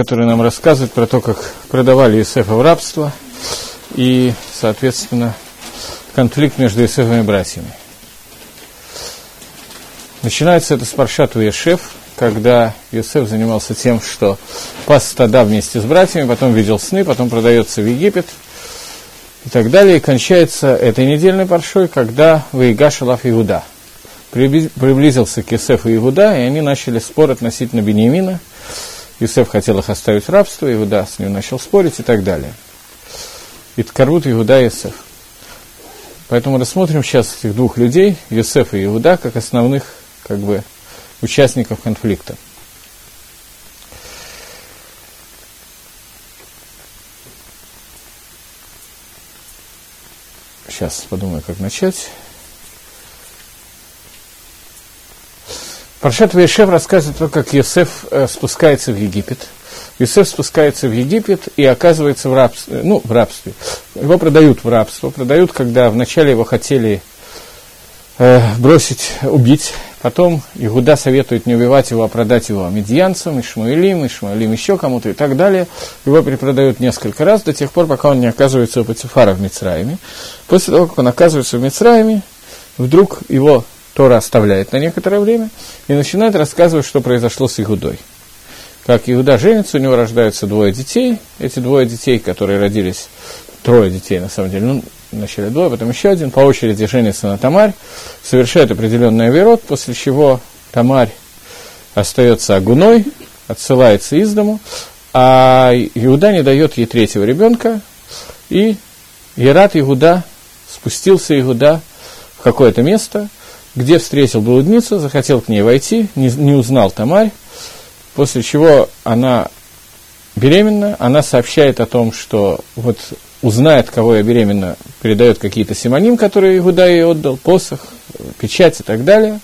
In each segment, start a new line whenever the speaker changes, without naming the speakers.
который нам рассказывает про то, как продавали Иосифа в рабство и, соответственно, конфликт между Иосифом и братьями. Начинается это с Паршату Ешев, когда Иосиф занимался тем, что пас стада вместе с братьями, потом видел сны, потом продается в Египет и так далее. И кончается этой недельной паршой, когда Ваига Шалаф Иуда. Приблизился к Иосифу и Иуда, и они начали спор относительно Бениамина. Иосиф хотел их оставить в рабство, Иуда с ним начал спорить и так далее. И Ткарут Иуда и Иосиф. Поэтому рассмотрим сейчас этих двух людей, Иосифа и Иуда, как основных как бы, участников конфликта. Сейчас подумаю, как начать. Паршат Вейшев рассказывает то, как Йосеф э, спускается в Египет. Йосеф спускается в Египет и оказывается в рабстве. Ну, в рабстве. Его продают в рабство. Продают, когда вначале его хотели э, бросить, убить. Потом Игуда советует не убивать его, а продать его медианцам, Ишмаилим, Ишмаилим еще кому-то и так далее. Его перепродают несколько раз до тех пор, пока он не оказывается у Патифара в Мицраиме. После того, как он оказывается в Мицраиме, вдруг его Тора оставляет на некоторое время и начинает рассказывать, что произошло с Игудой. Как Иуда женится, у него рождаются двое детей. Эти двое детей, которые родились, трое детей на самом деле, ну, вначале двое, потом еще один, по очереди женится на Тамарь, совершает определенный оверот, после чего Тамарь остается огуной, отсылается из дому, а Иуда не дает ей третьего ребенка, и Ират Иуда, спустился Иуда в какое-то место, где встретил блудницу, захотел к ней войти, не, не узнал Тамарь, после чего она беременна, она сообщает о том, что вот узнает, кого я беременна, передает какие-то симоним, которые Иуда ей отдал, посох, печать и так далее.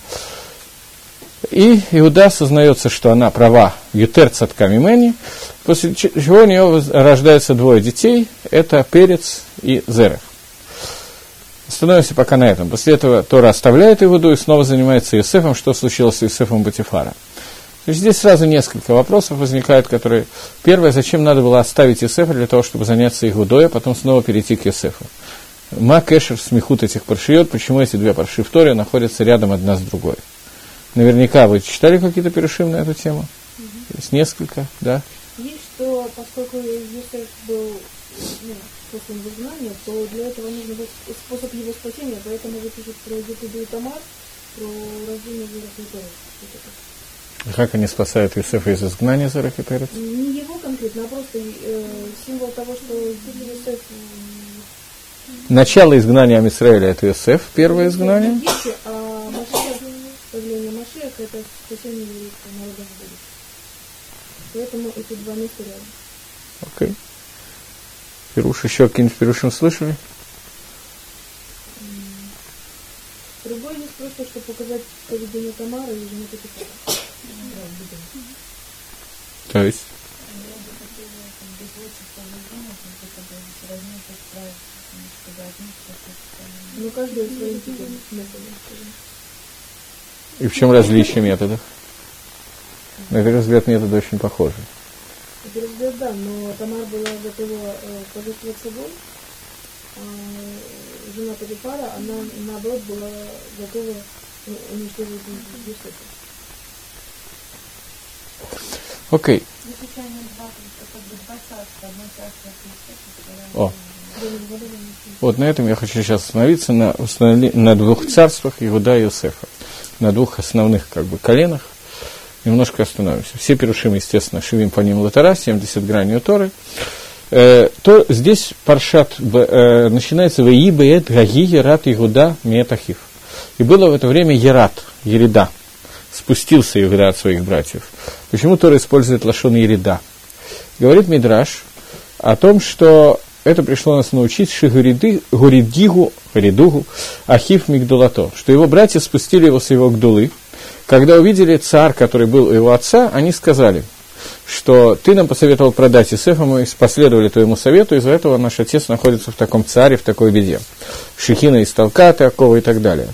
И Иуда осознается, что она права Ютер Цатками Мэни, после чего у нее рождаются двое детей, это Перец и Зерах. Остановимся пока на этом. После этого Тора оставляет Иуду и снова занимается Иосифом, что случилось с Иосифом Батифара. То есть здесь сразу несколько вопросов возникает, которые... Первое, зачем надо было оставить Иосифа для того, чтобы заняться Игудой, а потом снова перейти к Иосифу. Ма Кэшер смехут этих паршиот, почему эти две парши в Торе находятся рядом одна с другой. Наверняка вы читали какие-то перешим на эту тему? Угу. Есть несколько, да?
Есть, что поскольку Иосиф был ну, после изгнания, то для этого нужен способ его спасения, поэтому вы пишете про Египет и Тамар, про рождение Зерах
как они спасают Иосифа из изгнания Перец?
Не его конкретно, а просто э, символ того, что Иосиф...
Начало изгнания Амисраэля – это Иосиф, первое изгнание.
Вещи, а Машех, появление Машех – это спасение еврейского народа в. Поэтому эти два места рядом.
Окей. Okay. Пируш, еще какие-нибудь Пирушим слышали?
Другой есть просто, чтобы показать поведение Тамара и жены Патифара.
То есть?
Ну, каждый своим
И в чем различие методов? На первый взгляд, методы очень похожи.
Взгляд, да, но Тамар была готова э, пожертвовать собой, а жена Падипара, она, наоборот, была готова уничтожить Юсефа.
Окей. О. Вот на этом я хочу сейчас остановиться на, на двух царствах Иуда и Иосифа, на двух основных как бы коленах. Немножко остановимся. Все перушим, естественно, Шивим по ним Латара, 70 граней Торы. Э, то здесь паршат э, начинается в Иибеет Гаги Ерат Игуда Метахив. И было в это время Ерат, Ерида – спустился Иуда от своих братьев. Почему Тора использует лашон Ерида? Говорит Мидраш о том, что это пришло нас научить Шигуридигу, Гуридугу, Ахив Мигдулато, что его братья спустили его с его гдулы. Когда увидели царь, который был у его отца, они сказали – что ты нам посоветовал продать Исефа, мы последовали твоему совету, из-за этого наш отец находится в таком царе, в такой беде. Шехина из толка такого и так далее.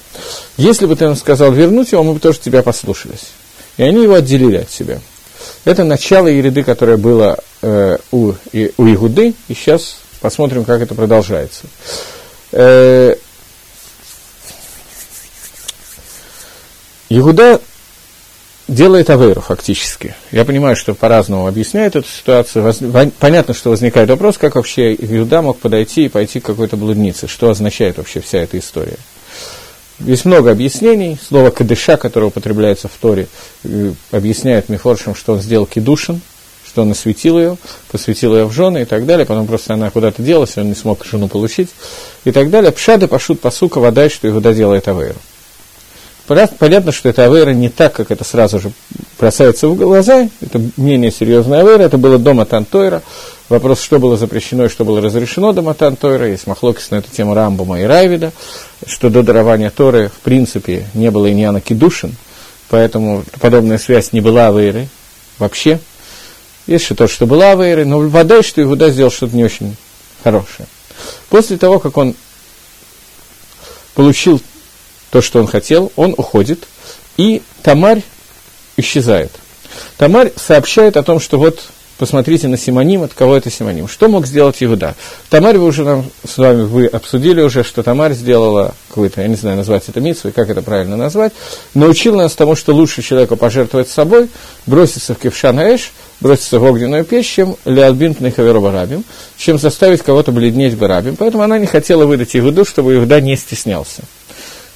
Если бы ты нам сказал вернуть его, мы бы тоже тебя послушались. И они его отделили от себя. Это начало ереды, которое было э, у, и, у Игуды, и сейчас посмотрим, как это продолжается. Э, Игуда делает Авейру фактически. Я понимаю, что по-разному объясняют эту ситуацию. Воз... Понятно, что возникает вопрос, как вообще Иуда мог подойти и пойти к какой-то блуднице. Что означает вообще вся эта история. Есть много объяснений. Слово «кадыша», которое употребляется в Торе, э, объясняет Мифоршем, что он сделал кедушин, что он осветил ее, посвятил ее в жены и так далее, потом просто она куда-то делась, он не смог жену получить и так далее. Пшады пашут посука, вода, что Иуда делает Авейру. Понятно, что это Авейра не так, как это сразу же бросается в глаза, это менее серьезная Авейра, это было дома Тантойра, вопрос, что было запрещено и что было разрешено дома Тантойра, есть махлокис на эту тему Рамбума и Райвида, что до дарования Торы, в принципе, не было и Иньяна Кедушин, поэтому подобная связь не была Авейрой вообще. Есть еще то, что была Авейрой, но вода, что Иуда сделал что-то не очень хорошее. После того, как он получил то, что он хотел, он уходит, и Тамарь исчезает. Тамарь сообщает о том, что вот посмотрите на Симоним, от кого это Симоним. Что мог сделать Иуда? Тамарь, вы уже нам с вами вы обсудили уже, что Тамарь сделала какую-то, я не знаю, назвать это митсвой, как это правильно назвать, научила нас тому, что лучше человеку пожертвовать собой, броситься в кевшан эш, броситься в огненную печь, чем леалбинт нехаверу барабим, чем заставить кого-то бледнеть барабим. Поэтому она не хотела выдать Иуду, чтобы Иуда не стеснялся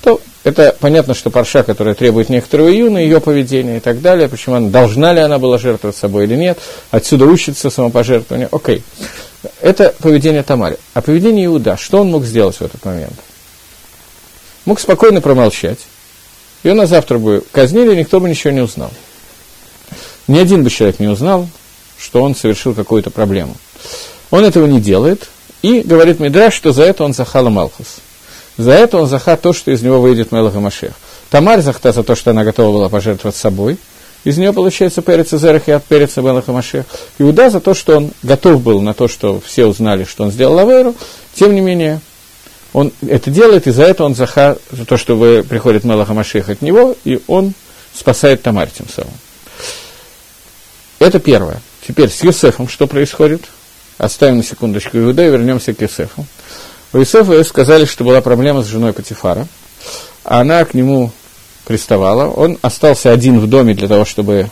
то это понятно, что парша, которая требует некоторого июна, ее поведения и так далее, почему она, должна ли она была жертвовать собой или нет, отсюда учится самопожертвование, окей. Это поведение Тамари. А поведение Иуда, что он мог сделать в этот момент? Мог спокойно промолчать, ее на завтра бы казнили, никто бы ничего не узнал. Ни один бы человек не узнал, что он совершил какую-то проблему. Он этого не делает, и говорит Мидраш, что за это он захала Малхус. За это он заха то, что из него выйдет Мелах и Машех. Тамарь захта за то, что она готова была пожертвовать собой. Из нее получается перец и зерах и от переца Мелах Машех. Иуда за то, что он готов был на то, что все узнали, что он сделал Аверу. Тем не менее, он это делает, и за это он заха за то, что вы, приходит Мелах Машех от него, и он спасает Тамарь тем самым. Это первое. Теперь с Юсефом что происходит? Оставим на секундочку Иуда и вернемся к Юсефу. У Исефа сказали, что была проблема с женой Патифара. Она к нему приставала. Он остался один в доме для того, чтобы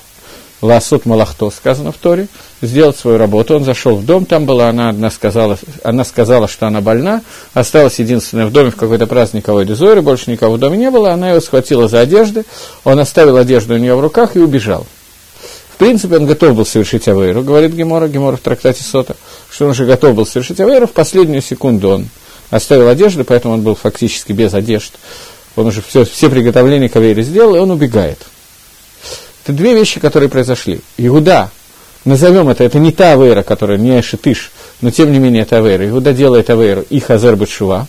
ласут малахто, сказано в Торе, сделать свою работу. Он зашел в дом, там была она, одна сказала, она сказала, что она больна, осталась единственная в доме в какой-то праздник праздниковой дезоре, больше никого в доме не было, она его схватила за одежды, он оставил одежду у нее в руках и убежал. В принципе, он готов был совершить Авейру, говорит Гемора, Гемора в трактате Сота, что он уже готов был совершить Авейру, в последнюю секунду он оставил одежду, поэтому он был фактически без одежд. Он уже все, все приготовления к Авере сделал, и он убегает. Это две вещи, которые произошли. Иуда, назовем это, это не та Авера, которая не Шитыш, но тем не менее это Авера. Иуда делает Аверу и Хазар Батшува.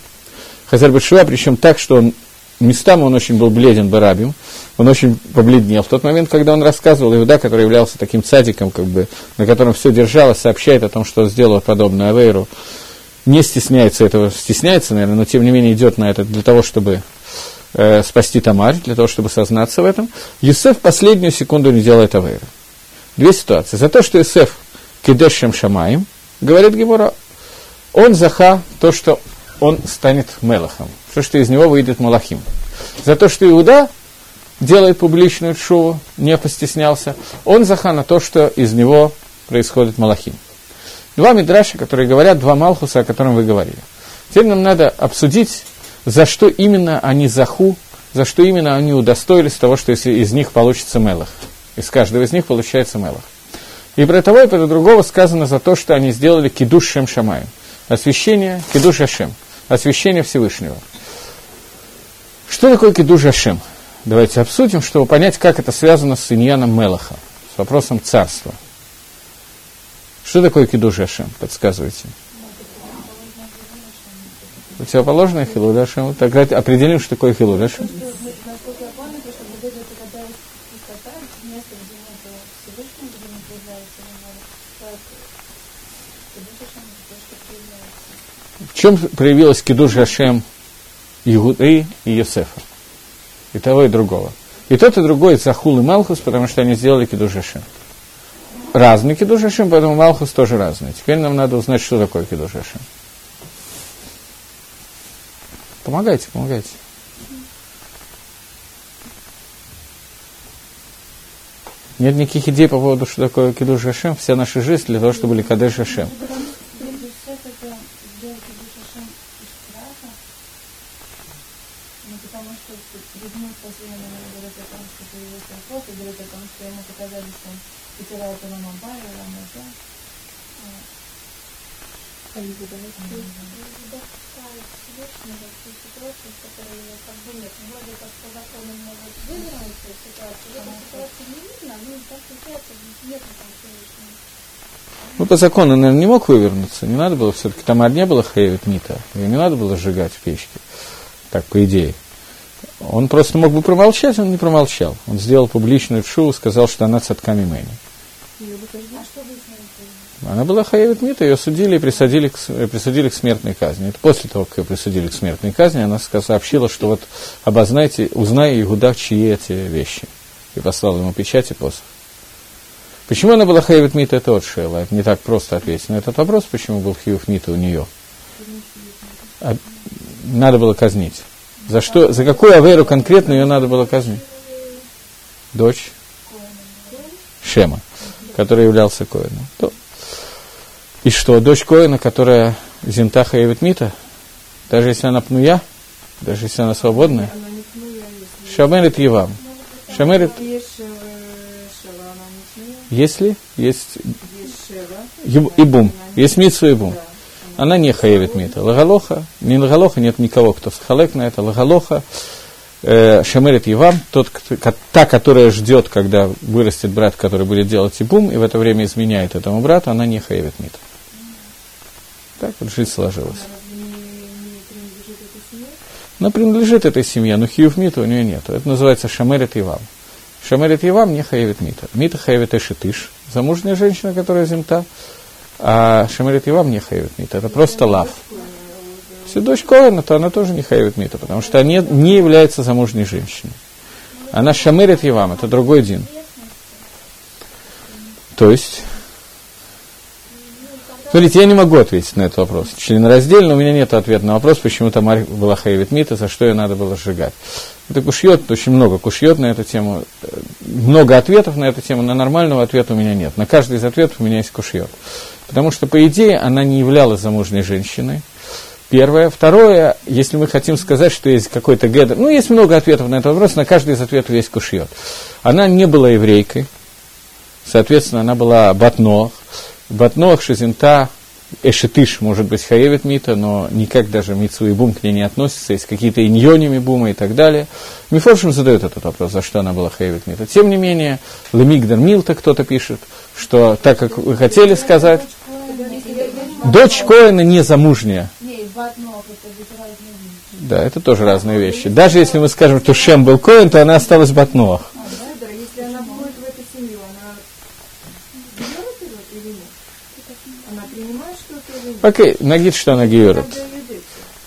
Хазар Батшува, причем так, что он местами он очень был бледен Барабим, он очень побледнел. В тот момент, когда он рассказывал, Иуда, который являлся таким цадиком, как бы, на котором все держалось, сообщает о том, что сделал подобное Авейру, не стесняется этого, стесняется, наверное, но тем не менее идет на это для того, чтобы э, спасти Тамарь, для того, чтобы сознаться в этом. Юсеф последнюю секунду не делает Авейра. Две ситуации. За то, что Юсеф кидешем шамаем, говорит Гемора, он заха то, что он станет мелахом, то, что из него выйдет малахим. За то, что Иуда делает публичную шоу, не постеснялся, он заха на то, что из него происходит малахим. Два мидраша, которые говорят, два Малхуса, о котором вы говорили. Теперь нам надо обсудить, за что именно они заху, за что именно они удостоились того, что из, из них получится Мелах. Из каждого из них получается Мелах. И про того и про другого сказано за то, что они сделали кидуш Шем Шамаем. Освящение, кидуш Ашем. Освящение Всевышнего. Что такое кидуш Ашем? Давайте обсудим, чтобы понять, как это связано с иньяном Мелаха, с вопросом царства – что такое кидуш Ашем? Подсказывайте. Противоположное хилуд Ашем. Тогда определим, что такое хилуд Ашем. В чем проявилась кидуш Ашем Игуды и Йосефа? И того, и другого. И тот, и другой Захул и Малхус, потому что они сделали кидуш Ашем. Разный кидуш Ашем, поэтому Малхус тоже разный. Теперь нам надо узнать, что такое кидуш Ашем. Помогайте, помогайте. Нет никаких идей по поводу, что такое Кидуш Хашем. Вся наша жизнь для того, чтобы были Кадеш Хашем.
Задавали Всевышнего в ту ситуацию, в которой его как нет. Вроде как по законам могут вывернуть эту ситуацию. В этой ситуации не видно, ну так получается, нет там Всевышнего.
Ну, по закону, наверное, не мог вывернуться. Не надо было все-таки, там не было хейвит мита. Ее не надо было сжигать в печке. Так, по идее. Он просто мог бы промолчать, он не промолчал. Он сделал публичную шоу, сказал, что она цатками Мэни. Она была хаевит мита, ее судили и присудили к, присудили к смертной казни. Это после того, как ее присудили к смертной казни, она сообщила, что вот обознайте, узнай Игуда, чьи эти вещи. И послала ему печать и посох. Почему она была хаевит мита, это от Шела. Это не так просто ответить на этот вопрос, почему был хиев мита у нее. А, надо было казнить. За что, за какую аверу конкретно ее надо было казнить? Дочь Шема, который являлся Коином. То и что, дочь Коина, которая Зинтаха и Мита, даже если она пнуя, даже если она свободная, Шамерит Евам. Шамерит... Если есть Ибум, есть Митсу Ибум. Она не хаевит мита. Лагалоха, не лагалоха, нет никого, кто схалек на это. Лагалоха, Шамерит Евам, тот, та, которая ждет, когда вырастет брат, который будет делать Ибум, и в это время изменяет этому брату, она не хаевит мита. Так вот жизнь сложилась. Она принадлежит этой семье, но хиюв мита у нее нет. Это называется шамерит ивам. Шамерит ивам не хаевит мита. Мита хаевит эшетыш, замужняя женщина, которая земта, а шамерит ивам не хаевит мита. Это просто лав. Если дочь Коэна, то она тоже не хаевит мита, потому что она не, является замужней женщиной. Она шамерит ивам, это другой дин. То есть, Смотрите, я не могу ответить на этот вопрос. Членораздельно у меня нет ответа на вопрос, почему Тамар была хаевит мита, за что ее надо было сжигать. Это кушьет, очень много кушьет на эту тему, много ответов на эту тему, на нормального ответа у меня нет. На каждый из ответов у меня есть кушьет. Потому что, по идее, она не являлась замужней женщиной. Первое. Второе, если мы хотим сказать, что есть какой-то гедер, ну, есть много ответов на этот вопрос, на каждый из ответов есть кушьет. Она не была еврейкой, соответственно, она была батнох, Батнох, Шизинта, Эшетыш, может быть, хаевит мита, но никак даже Мицу и Бум к ней не относится, есть какие-то иньоними Бума и так далее. Мифоршим задает этот вопрос, за что она была хаевит мита. Тем не менее, Лемигдер Милта кто-то пишет, что так как вы хотели сказать, дочь Коина не замужняя. Да, это тоже разные вещи. Даже если мы скажем, что Шем был Коин, то она осталась Батнох. Окей, нагид, что она геюрат.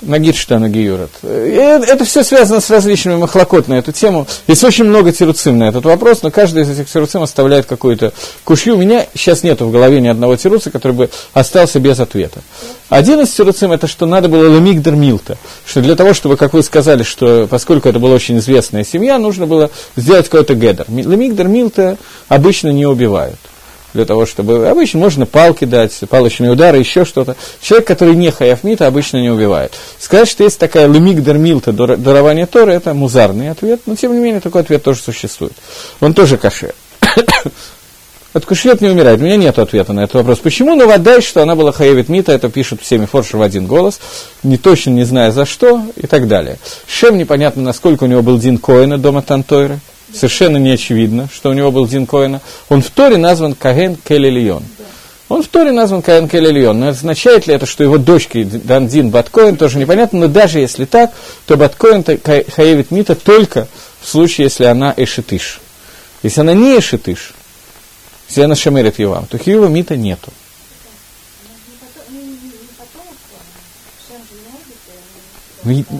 Нагид, что она геюрат. Это все связано с различными махлокот на эту тему. Есть очень много тируцим на этот вопрос, но каждый из этих тируцим оставляет какую-то кушью. У меня сейчас нет в голове ни одного тируца, который бы остался без ответа. Один из тируцим это что надо было лемигдер милта, что для того, чтобы, как вы сказали, что поскольку это была очень известная семья, нужно было сделать какой-то гедер. Лемигдер милта обычно не убивают для того, чтобы... Обычно можно палки дать, палочные удары, еще что-то. Человек, который не хаяфмита, обычно не убивает. Сказать, что есть такая лемик дармилта, дарование Торы, это музарный ответ, но тем не менее такой ответ тоже существует. Он тоже каше. От кушет не умирает. У меня нет ответа на этот вопрос. Почему? Но вода, что она была хаевит мита, это пишут всеми форши в один голос, не точно не зная за что и так далее. Шем непонятно, насколько у него был Дин Коина дома Тантойры совершенно не очевидно, что у него был Дин Коина. Он в Торе назван Каген Келелион. Он в Торе назван Каэн Келелион. Но означает ли это, что его дочке дан Дин Баткоин, тоже непонятно. Но даже если так, то Баткоин хаевит Мита только в случае, если она Эшетыш. Если она не Эшетыш, если она Шамерит Евам, то Хиева Мита нету.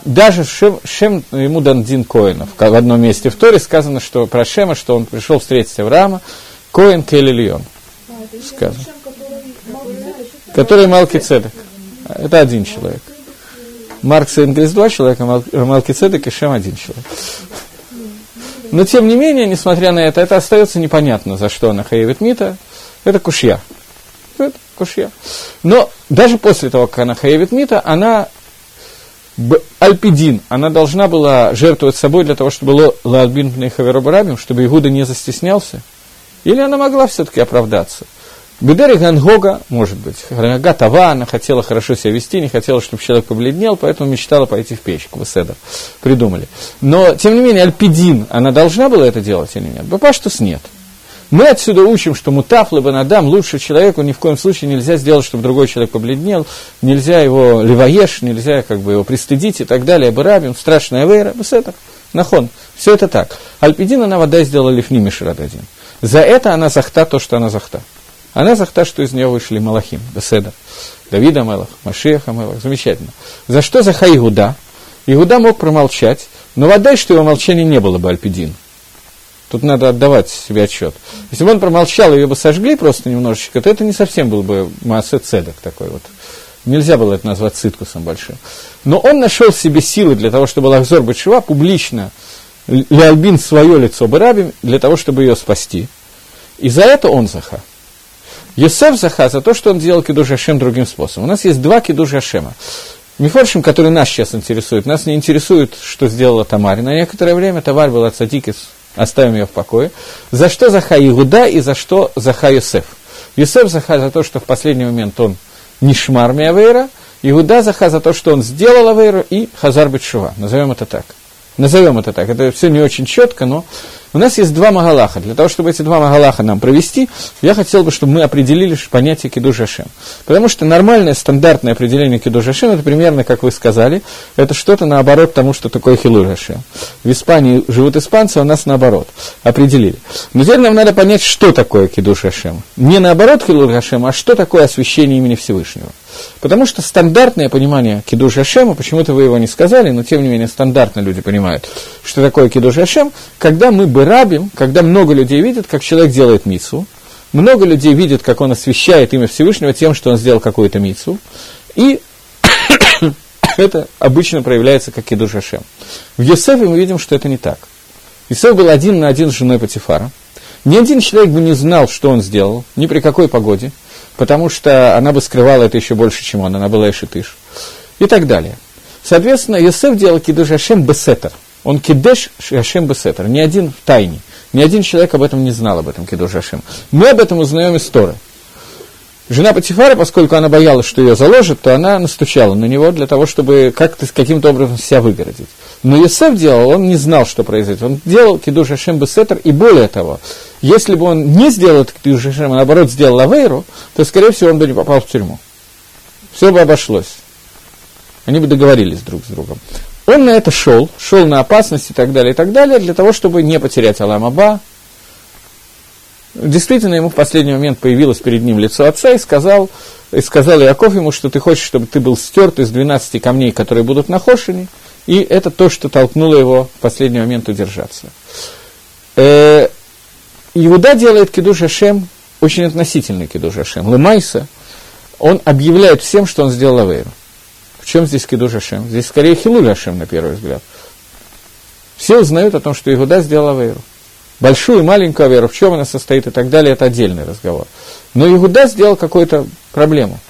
Даже Шем, Шем ему дан Дин Коинов. В одном месте в Торе сказано, что про Шема, что он пришел встретить Авраама, Коин Келильон. сказано. Который Малки Цедек. Это один человек. Маркс и Энгельс два человека, Малки Цедек и Шем один человек. Но тем не менее, несмотря на это, это остается непонятно, за что она хаевит мита. Это кушья. Это кушья. Но даже после того, как она хаевит мита, она Альпидин, она должна была жертвовать собой для того, чтобы Лаадбин Хаверобарабим, чтобы Игуда не застеснялся? Или она могла все-таки оправдаться? Бедери Гангога, может быть, Ганга Това, она хотела хорошо себя вести, не хотела, чтобы человек побледнел, поэтому мечтала пойти в печку, в Седер, придумали. Но, тем не менее, Альпидин, она должна была это делать или нет? Бапаштус нет. Мы отсюда учим, что мутаф лабанадам, лучше человеку ни в коем случае нельзя сделать, чтобы другой человек побледнел, нельзя его левоешь, нельзя как бы его пристыдить и так далее, барабим, страшная вера, это нахон, все это так. Альпидин она вода сделала лифни Мишрададин. За это она захта то, что она захта. Она захта, что из нее вышли Малахим, Беседа, Давида Мелах, Машеха Мелах, замечательно. За что заха Игуда? Игуда мог промолчать, но вода, что его молчания не было бы Альпидин. Тут надо отдавать себе отчет. Если бы он промолчал, ее бы сожгли просто немножечко, то это не совсем был бы масса цедок такой вот. Нельзя было это назвать циткусом большим. Но он нашел в себе силы для того, чтобы Лахзор Бачева публично Леальбин свое лицо Барабим для того, чтобы ее спасти. И за это он заха. Йосеф заха за то, что он делал кидуш Ашем другим способом. У нас есть два кидуш Ашема. Мифоршим, который нас сейчас интересует, нас не интересует, что сделала Тамари. На некоторое время Таварь была цадикис оставим ее в покое. За что Заха Иуда и за что Заха Юсеф? Юсеф Заха за то, что в последний момент он не шмар Миавейра, Иуда Заха за то, что он сделал Авейру и Хазар Бетшува. Назовем это так. Назовем это так. Это все не очень четко, но у нас есть два Магалаха. Для того, чтобы эти два Магалаха нам провести, я хотел бы, чтобы мы определили понятие Кидуш Ашем. Потому что нормальное, стандартное определение Кидуш Ашем, это примерно, как вы сказали, это что-то наоборот тому, что такое Хилур Ашем. В Испании живут испанцы, а у нас наоборот. Определили. Но теперь нам надо понять, что такое Кидуш Ашем. Не наоборот Хилур Ашем, а что такое освящение имени Всевышнего. Потому что стандартное понимание Кидуш Ашема, почему-то вы его не сказали, но тем не менее стандартно люди понимают, что такое Кидуш Ашем, когда мы бы рабим, когда много людей видят, как человек делает мицу, много людей видят, как он освещает имя Всевышнего тем, что он сделал какую-то мицу, и это обычно проявляется как Ашем. В Йосефе мы видим, что это не так. Йосеф был один на один с женой Патифара. Ни один человек бы не знал, что он сделал, ни при какой погоде – потому что она бы скрывала это еще больше, чем он, она была Эшитыш. И так далее. Соответственно, Йосеф делал кидуш Ашем Бесетер. Он кидеш Ашем Бесетер, не один в тайне. Ни один человек об этом не знал, об этом кидуш Ашем. Мы об этом узнаем из Торы. Жена Патифара, поскольку она боялась, что ее заложат, то она настучала на него для того, чтобы как-то, каким-то образом себя выгородить. Но Юсеф делал, он не знал, что произойдет. Он делал кидуш Ашем Бесетер, и более того, если бы он не сделал этот кидуш Ашем, а наоборот сделал Авейру, то, скорее всего, он бы не попал в тюрьму. Все бы обошлось. Они бы договорились друг с другом. Он на это шел, шел на опасность и так далее, и так далее, для того, чтобы не потерять Аламаба, Действительно, ему в последний момент появилось перед ним лицо отца и сказал, и сказал Яков ему, что ты хочешь, чтобы ты был стерт из 12 камней, которые будут на Хошине, и это то, что толкнуло его в последний момент удержаться. Э, Иуда делает кидуш Ашем, очень относительный кидуш Ашем. Лемайса, он объявляет всем, что он сделал Авейру. Чем здесь кидуш? Здесь скорее Хилуль Ашем, на первый взгляд. Все узнают о том, что Иуда сделал Авейру большую и маленькую веру, в чем она состоит и так далее, это отдельный разговор. Но Иуда сделал какую-то проблему.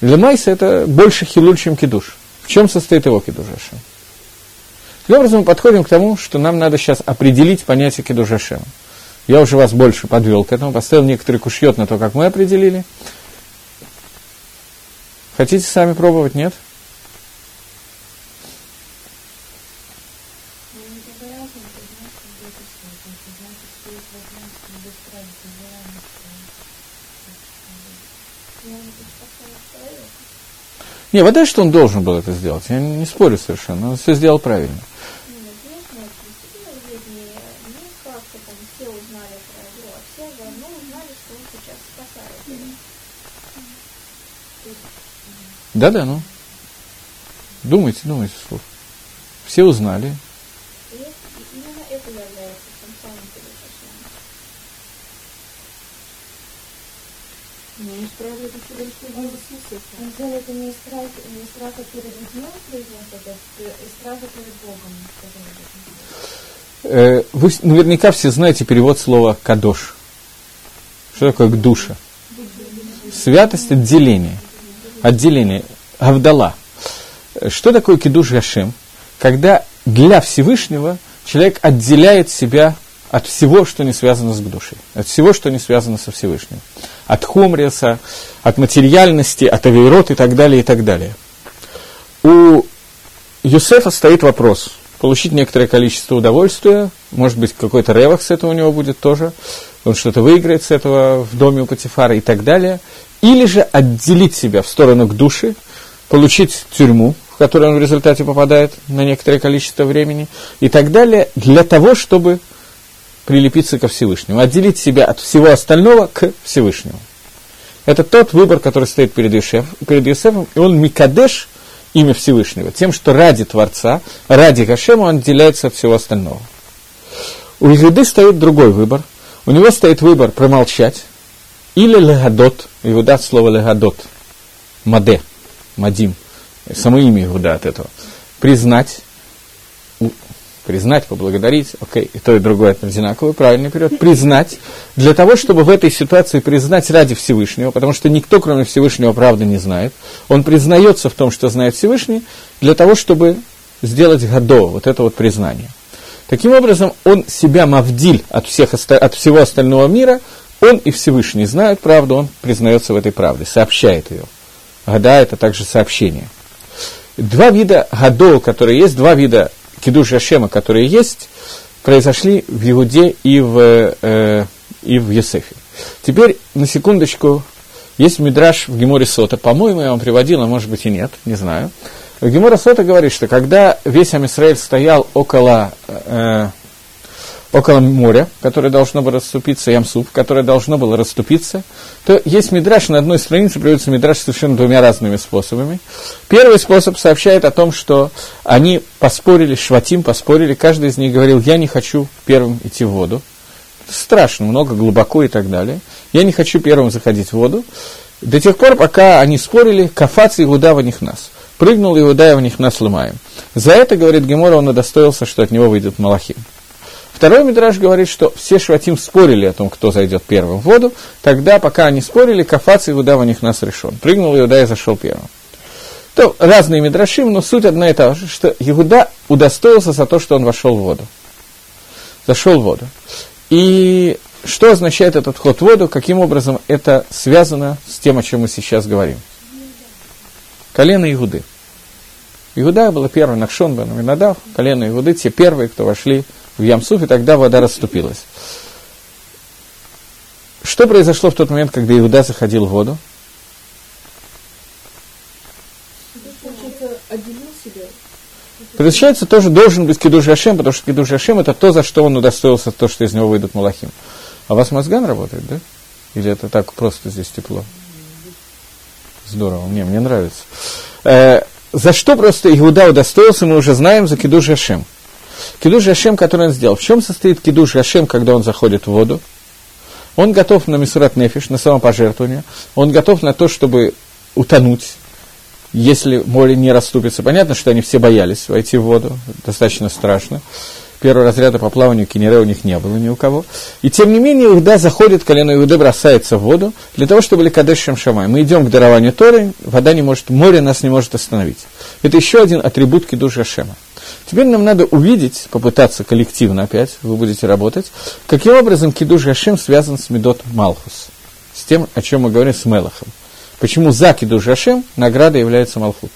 Для Майса это больше хилуль, чем кидуш. В чем состоит его кидушашем? Таким образом, мы подходим к тому, что нам надо сейчас определить понятие кидушашема. Я уже вас больше подвел к этому, поставил некоторый кушьет на то, как мы определили. Хотите сами пробовать, нет? Не, вода, что он должен был это сделать. Я не спорю совершенно. Он все сделал правильно. Да-да, ну. Думайте, думайте вслух. Все узнали.
Ну, он справил это всего лишь
сделал это не из страха, не из страха перед людьми произнес это, а страха перед Богом.
Э, вы наверняка все знаете перевод слова «кадош». Что такое «гдуша»? Святость отделение. Отделение. Авдала. Что такое кидуш Гашем? Когда для Всевышнего человек отделяет себя от всего, что не связано с душей, от всего, что не связано со Всевышним, от хумриса, от материальности, от авейрот и так далее, и так далее. У Юсефа стоит вопрос, получить некоторое количество удовольствия, может быть, какой-то ревах с этого у него будет тоже, он что-то выиграет с этого в доме у Патифара и так далее, или же отделить себя в сторону к душе, получить тюрьму, в которую он в результате попадает на некоторое количество времени, и так далее, для того, чтобы прилепиться ко Всевышнему, отделить себя от всего остального к Всевышнему. Это тот выбор, который стоит перед, Юсеф, перед Юсефом, и он Микадеш, имя Всевышнего, тем, что ради Творца, ради Гашема он отделяется от всего остального. У Иуды стоит другой выбор. У него стоит выбор промолчать или легадот, Иуда слово легадот, маде, мадим, само имя Иуда от этого, признать признать, поблагодарить, окей, и то, и другое это одинаковый, правильный период, признать, для того, чтобы в этой ситуации признать ради Всевышнего, потому что никто, кроме Всевышнего, правда не знает, он признается в том, что знает Всевышний, для того, чтобы сделать гадо, вот это вот признание. Таким образом, он себя мавдиль от, всех, от всего остального мира, он и Всевышний знают правду, он признается в этой правде, сообщает ее. Гада – это также сообщение. Два вида гадо, которые есть, два вида Кидуш Ашема, которые есть, произошли в Иуде и в, э, и в Есефе. Теперь, на секундочку, есть мидраж в Геморе Сота, по-моему, я вам приводил, а может быть и нет, не знаю. Гемора Сота говорит, что когда весь Амисраэль стоял около э, около моря, которое должно было расступиться, Ямсуп, которое должно было расступиться, то есть мидраж, на одной странице приводится мидраж совершенно двумя разными способами. Первый способ сообщает о том, что они поспорили, Шватим поспорили, каждый из них говорил, я не хочу первым идти в воду. Страшно, много, глубоко и так далее. Я не хочу первым заходить в воду. До тех пор, пока они спорили, кафац Иуда в них нас. Прыгнул Иуда и в них нас ломаем. За это, говорит Гемора, он удостоился, что от него выйдет Малахим. Второй Мидраж говорит, что все шватим спорили о том, кто зайдет первым в воду. Тогда, пока они спорили, Кафац Иуда в них нас решен. Прыгнул Иуда и зашел первым. То разные Мидрашим, но суть одна и та же, что Иуда удостоился за то, что он вошел в воду. Зашел в воду. И что означает этот вход в воду, каким образом это связано с тем, о чем мы сейчас говорим. Колено Иуды. Иуда было первым, Нахшон бен Минадав, колено Иуды, те первые, кто вошли в Ямсуф, и тогда вода расступилась. Что произошло в тот момент, когда Иуда заходил в воду? Получается, тоже должен быть Кидуш Хашем, потому что Кидуш Хашем это то, за что он удостоился, то, что из него выйдут Малахим. А у вас Мазган работает, да? Или это так просто здесь тепло? Здорово, мне, мне нравится. Э, за что просто Иуда удостоился, мы уже знаем, за Кидуш Хашем. Кидуш Гашем, который он сделал. В чем состоит Кидуш Гашем, когда он заходит в воду? Он готов на Мисурат Нефиш, на самопожертвование. Он готов на то, чтобы утонуть, если море не расступится. Понятно, что они все боялись войти в воду. Достаточно страшно. Первого разряда по плаванию Кенере у них не было ни у кого. И тем не менее, Иуда заходит, колено Иуды бросается в воду, для того, чтобы Ликадеш Шамшамай. Мы идем к дарованию Торы, вода не может, море нас не может остановить. Это еще один атрибут Кидуша Шема. Теперь нам надо увидеть, попытаться коллективно опять, вы будете работать, каким образом Кидуш Гашем связан с Медот Малхус, с тем, о чем мы говорим с Мелахом. Почему за Кидуш Гашем награда является Малхут?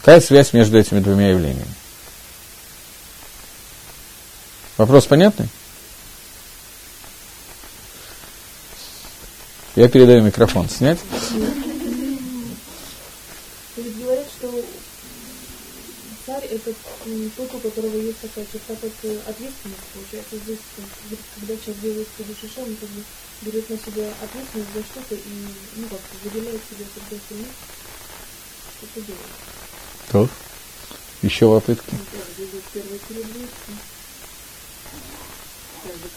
Какая связь между этими двумя явлениями? Вопрос понятный? Я передаю микрофон. Снять?
Говорят, что царь это тот, у которого есть такая черта как ответственность, получается, здесь, когда человек делает Кадушиша, он как бы берет на себя ответственность за что-то и, ну, как выделяет себя всегда остальных, что-то делает.
То. Еще попытки.
Ну, так, первый Каждый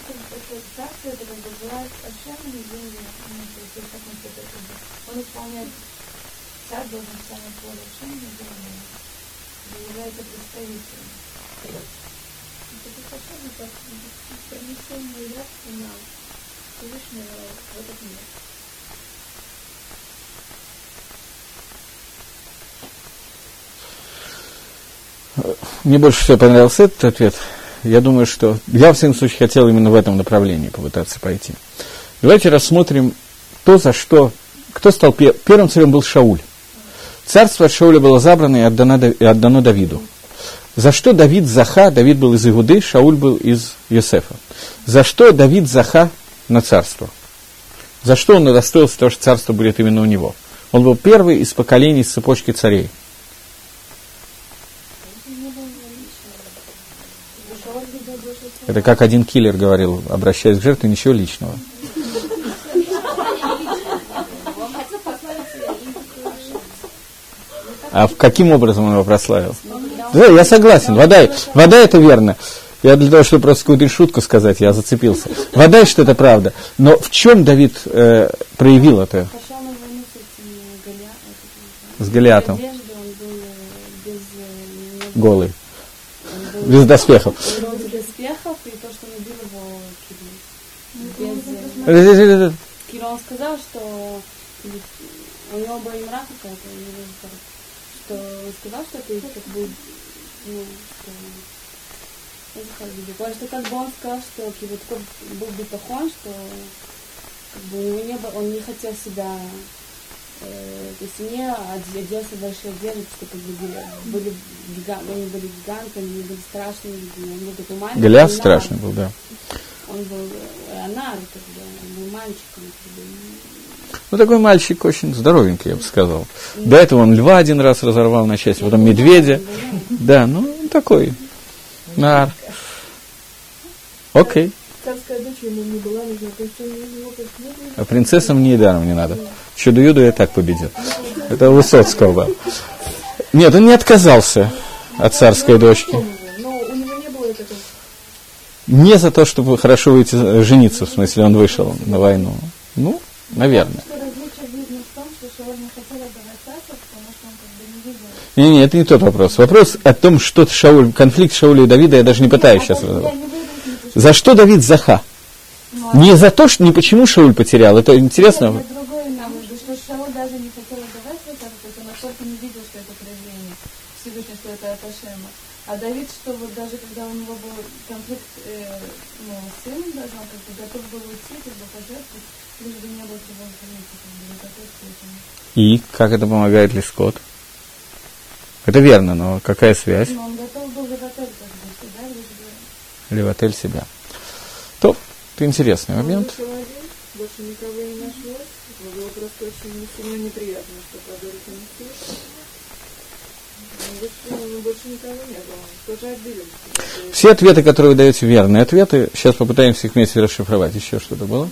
как
царство, это, это как бы ну, то есть, как он исполняет, царь должен исполнять Ашема на земле, и является представителем. Это похоже как перенесение явства на Всевышнего в этот мир.
Мне больше всего понравился этот ответ. Я думаю, что я, в всяком случае, хотел именно в этом направлении попытаться пойти. Давайте рассмотрим то, за что... Кто стал пер... первым царем был Шауль. Царство от Шауля было забрано и отдано, и отдано Давиду. За что Давид Заха, Давид был из Игуды, Шауль был из Йосефа. За что Давид Заха на царство? За что он удостоился того, что царство будет именно у него? Он был первый из поколений цепочки царей. Это как один киллер говорил, обращаясь к жертве, ничего личного. А каким образом он его прославил? Да, я согласен. Вода, вода это верно. Я для того, чтобы просто какую-то шутку сказать, я зацепился. Вода, что это правда. Но в чем Давид э, проявил это? С Голиатом. Голый. Без доспехов.
Кира, он сказал, что у него была имра какая-то, что он сказал, что это как бы, ну, что Потому что как бы он сказал, что вот такой был бетахон, что как бы у него не было, он не хотел себя э, то есть не оделся в большие одежды, что как бы были гиганты, они были гигантами, они были страшные, он был такой маленький.
Голиаф страшный был, да.
Он был Анар, как бы, он был мальчиком.
Ну, такой мальчик очень здоровенький, я бы сказал. До этого он льва один раз разорвал на части, потом медведя. Да, ну, такой. Нар. Окей. А принцессам не даром не надо. Чудо-юду и так победил. Это Высоцкого. Нет, он не отказался от царской дочки. Не за то, чтобы хорошо выйти жениться, в смысле, он вышел на войну. Ну, наверное. Не, не, это не тот вопрос. Вопрос о том, что Шауль, конфликт Шауля и Давида, я даже не пытаюсь сейчас разобрать. За что Давид Заха? Не за то, что не почему Шауль потерял. Это интересно.
Шауль даже не хотел отдавать это, он настолько не видел, что это проявление Всевышнего, что это от Ашема. А Давид, что вот даже когда у него был конфликт э, ну, с сыном, даже он как бы готов был уйти, как бы пожертвовать, лишь бы не было тревоги как бы,
И как это помогает Лескот? Это верно, но какая связь?
Но он готов был левотель как бы себя, лишь бы...
Левотель себя. То, это интересный момент.
Больше никого не нашлось. Было просто очень сильно неприятно, что подарок не
все ответы, которые вы даете, верные ответы. Сейчас попытаемся их вместе расшифровать. Еще что-то было?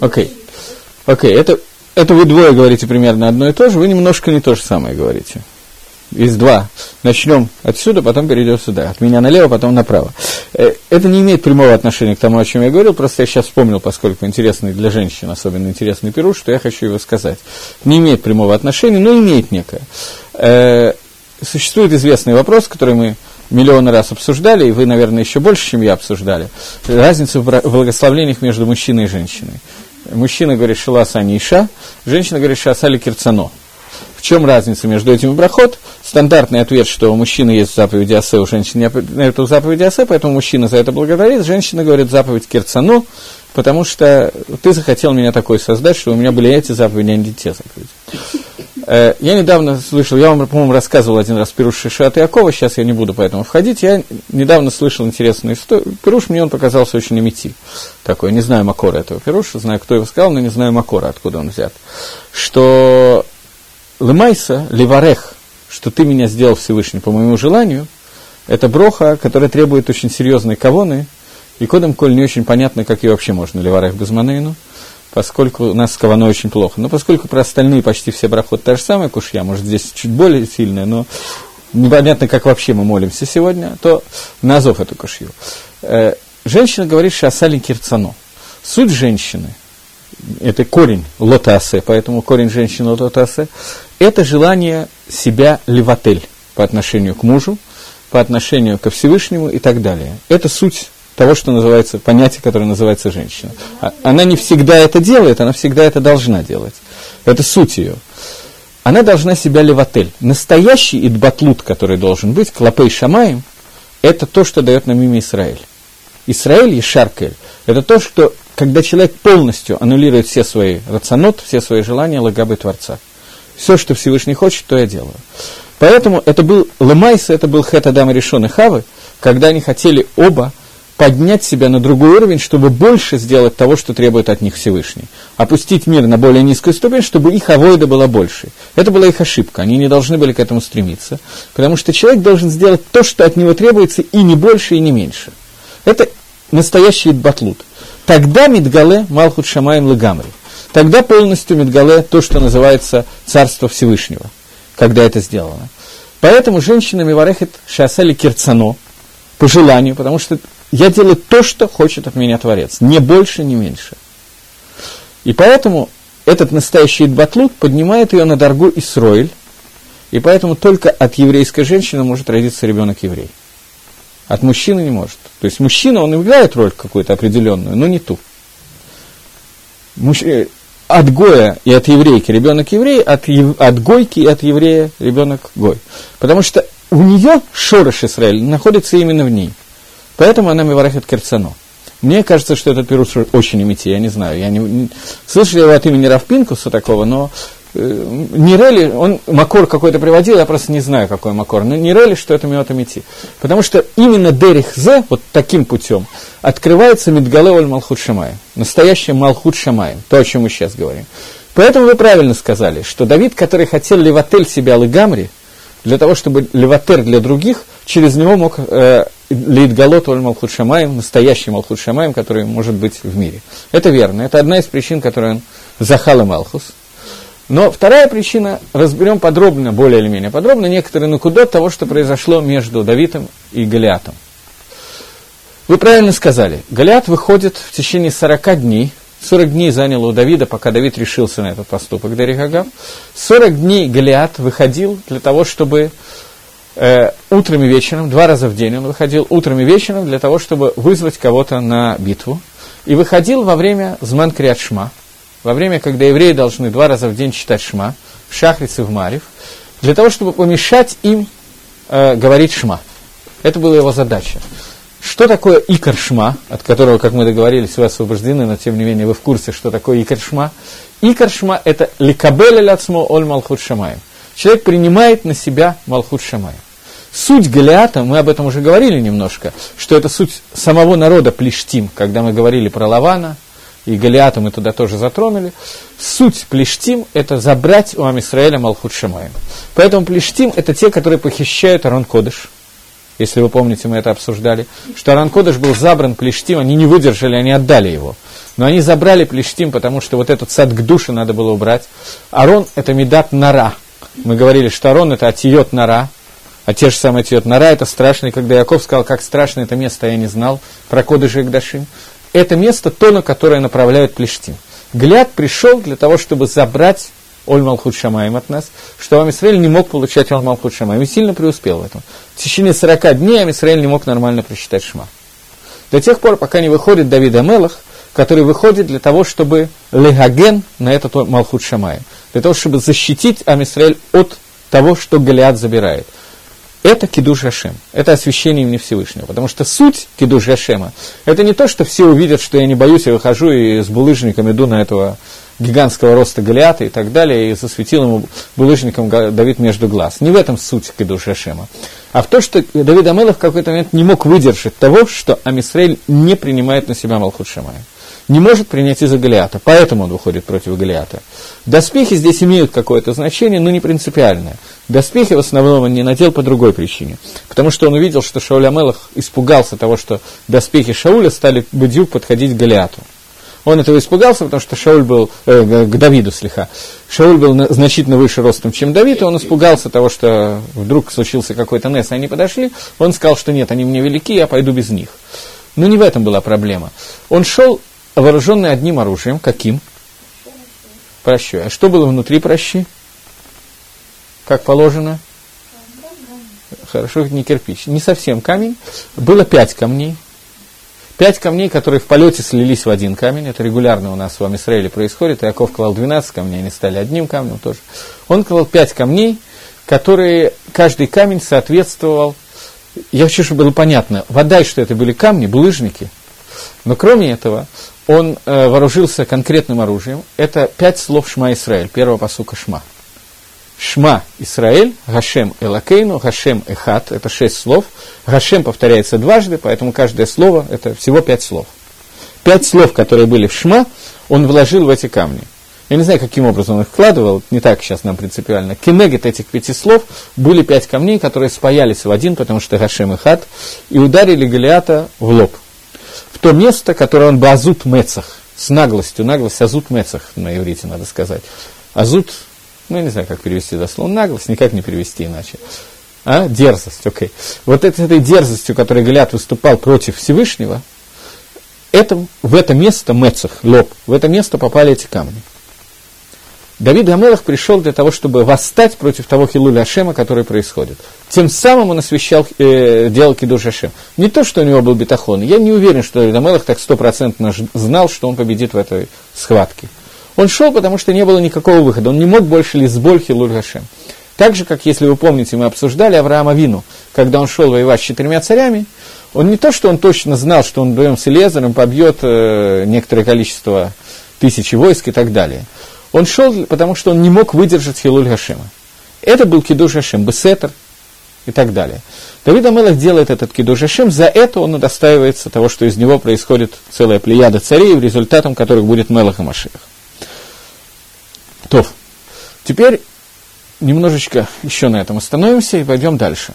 Окей. Okay. Окей, okay. это, это вы двое говорите примерно одно и то же, вы немножко не то же самое говорите из два. Начнем отсюда, потом перейдем сюда. От меня налево, потом направо. Э, это не имеет прямого отношения к тому, о чем я говорил, просто я сейчас вспомнил, поскольку интересный для женщин, особенно интересный пируш, что я хочу его сказать. Не имеет прямого отношения, но имеет некое. Э, существует известный вопрос, который мы миллионы раз обсуждали, и вы, наверное, еще больше, чем я обсуждали. Разница в благословлениях между мужчиной и женщиной. Мужчина говорит «шиласа ниша», женщина говорит «шасали кирцано». В чем разница между этим и брахот? Стандартный ответ, что у мужчины есть заповедь Асе, у женщины нет эту заповедь Асе, поэтому мужчина за это благодарит, женщина говорит заповедь Кирцану, потому что ты захотел меня такой создать, что у меня были эти заповеди, а не те заповеди. Э, я недавно слышал, я вам, по-моему, рассказывал один раз Пируш Шишат Якова, сейчас я не буду по этому входить, я недавно слышал интересную историю, Пируш мне он показался очень имити, такой, не знаю Макора этого Пируша, знаю, кто его сказал, но не знаю Макора, откуда он взят, что Лемайса, Леварех, что ты меня сделал Всевышний по моему желанию, это броха, которая требует очень серьезной кавоны И кодом коль не очень понятно, как ее вообще можно леварех без манейну, поскольку у нас с каваной очень плохо. Но поскольку про остальные почти все брахот та же самая кушья, может здесь чуть более сильная, но непонятно, как вообще мы молимся сегодня, то назов эту кушью. Э, женщина говорит шасали кирцано. Суть женщины, это корень лотасе, поэтому корень женщины лотасе, это желание себя леватель по отношению к мужу, по отношению ко Всевышнему и так далее. Это суть того, что называется, понятие, которое называется женщина. А, она не всегда это делает, она всегда это должна делать. Это суть ее. Она должна себя леватель. Настоящий идбатлут, который должен быть, клопей шамаем, это то, что дает нам имя Израиль. Израиль и Шаркель – это то, что, когда человек полностью аннулирует все свои рационот, все свои желания лагабы Творца. Все, что Всевышний хочет, то я делаю. Поэтому это был Лемайс, это был Хет Адам Решон и Хавы, когда они хотели оба поднять себя на другой уровень, чтобы больше сделать того, что требует от них Всевышний. Опустить мир на более низкую ступень, чтобы их авойда была больше. Это была их ошибка, они не должны были к этому стремиться, потому что человек должен сделать то, что от него требуется, и не больше, и не меньше. Это настоящий батлут. Тогда Мидгале Малхут Шамаем Легамри. Тогда полностью Мидгале то, что называется Царство Всевышнего, когда это сделано. Поэтому женщина Миварехет Шасали Кирцано, по желанию, потому что я делаю то, что хочет от меня Творец, не больше, не меньше. И поэтому этот настоящий Идбатлут поднимает ее на дорогу Исроиль, и поэтому только от еврейской женщины может родиться ребенок еврей. От мужчины не может. То есть мужчина, он играет роль какую-то определенную, но не ту. Муж... Э, от Гоя и от еврейки ребенок еврей, от, ев... от Гойки и от еврея ребенок Гой. Потому что у нее Шорош Исраиль находится именно в ней. Поэтому она Миварахет Керцано. Мне кажется, что этот пируш очень имити, я не знаю. Я не, не, слышал его от имени Равпинкуса такого, но Нирели, он Макор какой-то приводил, я просто не знаю, какой Макор, но Нирели, что это Миот Амити. Потому что именно Дерих Зе, вот таким путем, открывается Мидгале Оль Малхут Шамай, настоящий Малхут Шамай, то, о чем мы сейчас говорим. Поэтому вы правильно сказали, что Давид, который хотел Леватель себя Лыгамри, для того, чтобы Леватер для других, через него мог э, Лейтгалот Оль Малхут Шамаем, настоящий Малхут Шамаем, который может быть в мире. Это верно. Это одна из причин, которую он захал Малхус. Но вторая причина, разберем подробно, более или менее подробно, некоторые накудот того, что произошло между Давидом и Голиатом. Вы правильно сказали, Голиат выходит в течение 40 дней, 40 дней заняло у Давида, пока Давид решился на этот поступок Дарихагав. 40 дней Голиат выходил для того, чтобы э, утром и вечером, два раза в день он выходил утром и вечером для того, чтобы вызвать кого-то на битву. И выходил во время Зман Криат Шма, во время, когда евреи должны два раза в день читать Шма, в Шахриц и в Марив, для того, чтобы помешать им э, говорить Шма. Это была его задача. Что такое Икар Шма, от которого, как мы договорились, вы освобождены, но тем не менее вы в курсе, что такое Икар Шма? Икар Шма – это ликабель ляцмо оль малхут шамаем. Человек принимает на себя малхут шамаем. Суть Голиата, мы об этом уже говорили немножко, что это суть самого народа Плештим, когда мы говорили про Лавана, и Голиата мы туда тоже затронули. Суть Плештим – это забрать у Амисраэля Малхут Шамаем. Поэтому Плештим – это те, которые похищают Арон Кодыш. Если вы помните, мы это обсуждали, что Арон Кодыш был забран Плештим, они не выдержали, они отдали его. Но они забрали Плештим, потому что вот этот сад к душе надо было убрать. Арон – это Медат Нара. Мы говорили, что Арон – это Атиот Нара, а те же самые Тиот Нара, это страшно, когда Яков сказал, как страшно это место, я не знал, про Кодыш и Гдашим. Это место, то, на которое направляют Плештим. Гляд пришел для того, чтобы забрать Оль Малхут Шамаем от нас, что Амисраэль не мог получать Оль Малхут Шамаем, и сильно преуспел в этом. В течение 40 дней Амисраэль не мог нормально прочитать Шма. До тех пор, пока не выходит Давид Амелах, который выходит для того, чтобы легаген на этот Малхут Шамаем, для того, чтобы защитить Амисраэль от того, что Голиат забирает – это кидуш Гашем, это освящение имени Всевышнего. Потому что суть кидуш Гашема, это не то, что все увидят, что я не боюсь, я выхожу и с булыжником иду на этого гигантского роста Голиата и так далее, и засветил ему булыжником Давид между глаз. Не в этом суть кидуш Гашема. А в том, что Давид Амелов в какой-то момент не мог выдержать того, что Амисраэль не принимает на себя Малхут Шамая. Не может принять из-за Голиата, поэтому он выходит против Голиата. Доспехи здесь имеют какое-то значение, но не принципиальное. Доспехи в основном он не надел по другой причине, потому что он увидел, что Шауль Амелах испугался того, что доспехи Шауля стали бедюк подходить к Голиату. Он этого испугался, потому что Шауль был, э, к Давиду слегка, Шауль был значительно выше ростом, чем Давид, и он испугался того, что вдруг случился какой-то нес, и они подошли, он сказал, что нет, они мне велики, я пойду без них. Но не в этом была проблема. Он шел вооруженный одним оружием, каким? Прощой. А что было внутри прощи? Как положено? Хорошо, не кирпич. Не совсем камень. Было пять камней. Пять камней, которые в полете слились в один камень, это регулярно у нас в Израиле происходит, Иаков клал 12 камней, они стали одним камнем тоже. Он клал пять камней, которые, каждый камень соответствовал, я хочу, чтобы было понятно, вода, что это были камни, булыжники, но кроме этого, он э, вооружился конкретным оружием, это пять слов Шма Исраэль, первого посука Шма. Шма Исраэль, Гашем Элакейну, Гашем Эхат, это шесть слов. Гашем повторяется дважды, поэтому каждое слово – это всего пять слов. Пять слов, которые были в Шма, он вложил в эти камни. Я не знаю, каким образом он их вкладывал, не так сейчас нам принципиально. Кенегет этих пяти слов были пять камней, которые спаялись в один, потому что Гашем и Хат, и ударили Голиата в лоб. То место, которое он бы Азут Мецах, с наглостью, наглость Азут Мецах на иврите, надо сказать. Азут ну, я не знаю, как перевести дословно. Наглость никак не перевести иначе. А? Дерзость, окей. Okay. Вот этой, этой дерзостью, которой Голиат выступал против Всевышнего, это, в это место, Мецах, лоб, в это место попали эти камни. Давид Гамелах пришел для того, чтобы восстать против того Хилуля Ашема, который происходит. Тем самым он освещал, э, делал Кидуш Ашем. Не то, что у него был бетахон. Я не уверен, что Давид Гамелах так стопроцентно знал, что он победит в этой схватке. Он шел, потому что не было никакого выхода. Он не мог больше лизболь хилуль Гашем. Так же, как, если вы помните, мы обсуждали Авраама Вину, когда он шел воевать с четырьмя царями, он не то, что он точно знал, что он вдвоем с Элиезером побьет э, некоторое количество тысячи войск и так далее. Он шел, потому что он не мог выдержать Хилуль Гашема. Это был Кидуш Гашем, Бесетер и так далее. Давид Амелах делает этот Кидуш Гашем, за это он удостаивается того, что из него происходит целая плеяда царей, результатом которых будет Мелах и Машех. То. Теперь немножечко еще на этом остановимся и пойдем дальше.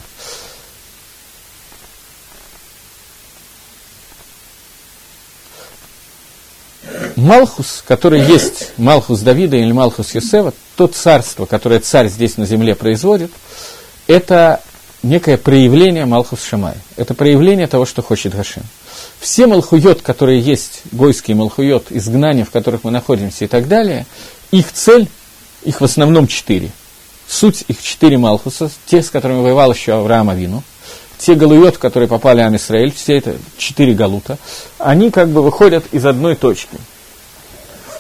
Малхус, который есть Малхус Давида или Малхус Юсева, то царство, которое царь здесь на земле производит, это некое проявление Малхус Шамай. Это проявление того, что хочет Гашем. Все Малхуйот, которые есть, гойские Малхуйот, изгнания, в которых мы находимся и так далее, их цель, их в основном четыре. Суть их четыре Малхуса, те, с которыми воевал еще Авраам Авину, те галуйот, которые попали в Амисраэль, все это четыре галута, они как бы выходят из одной точки.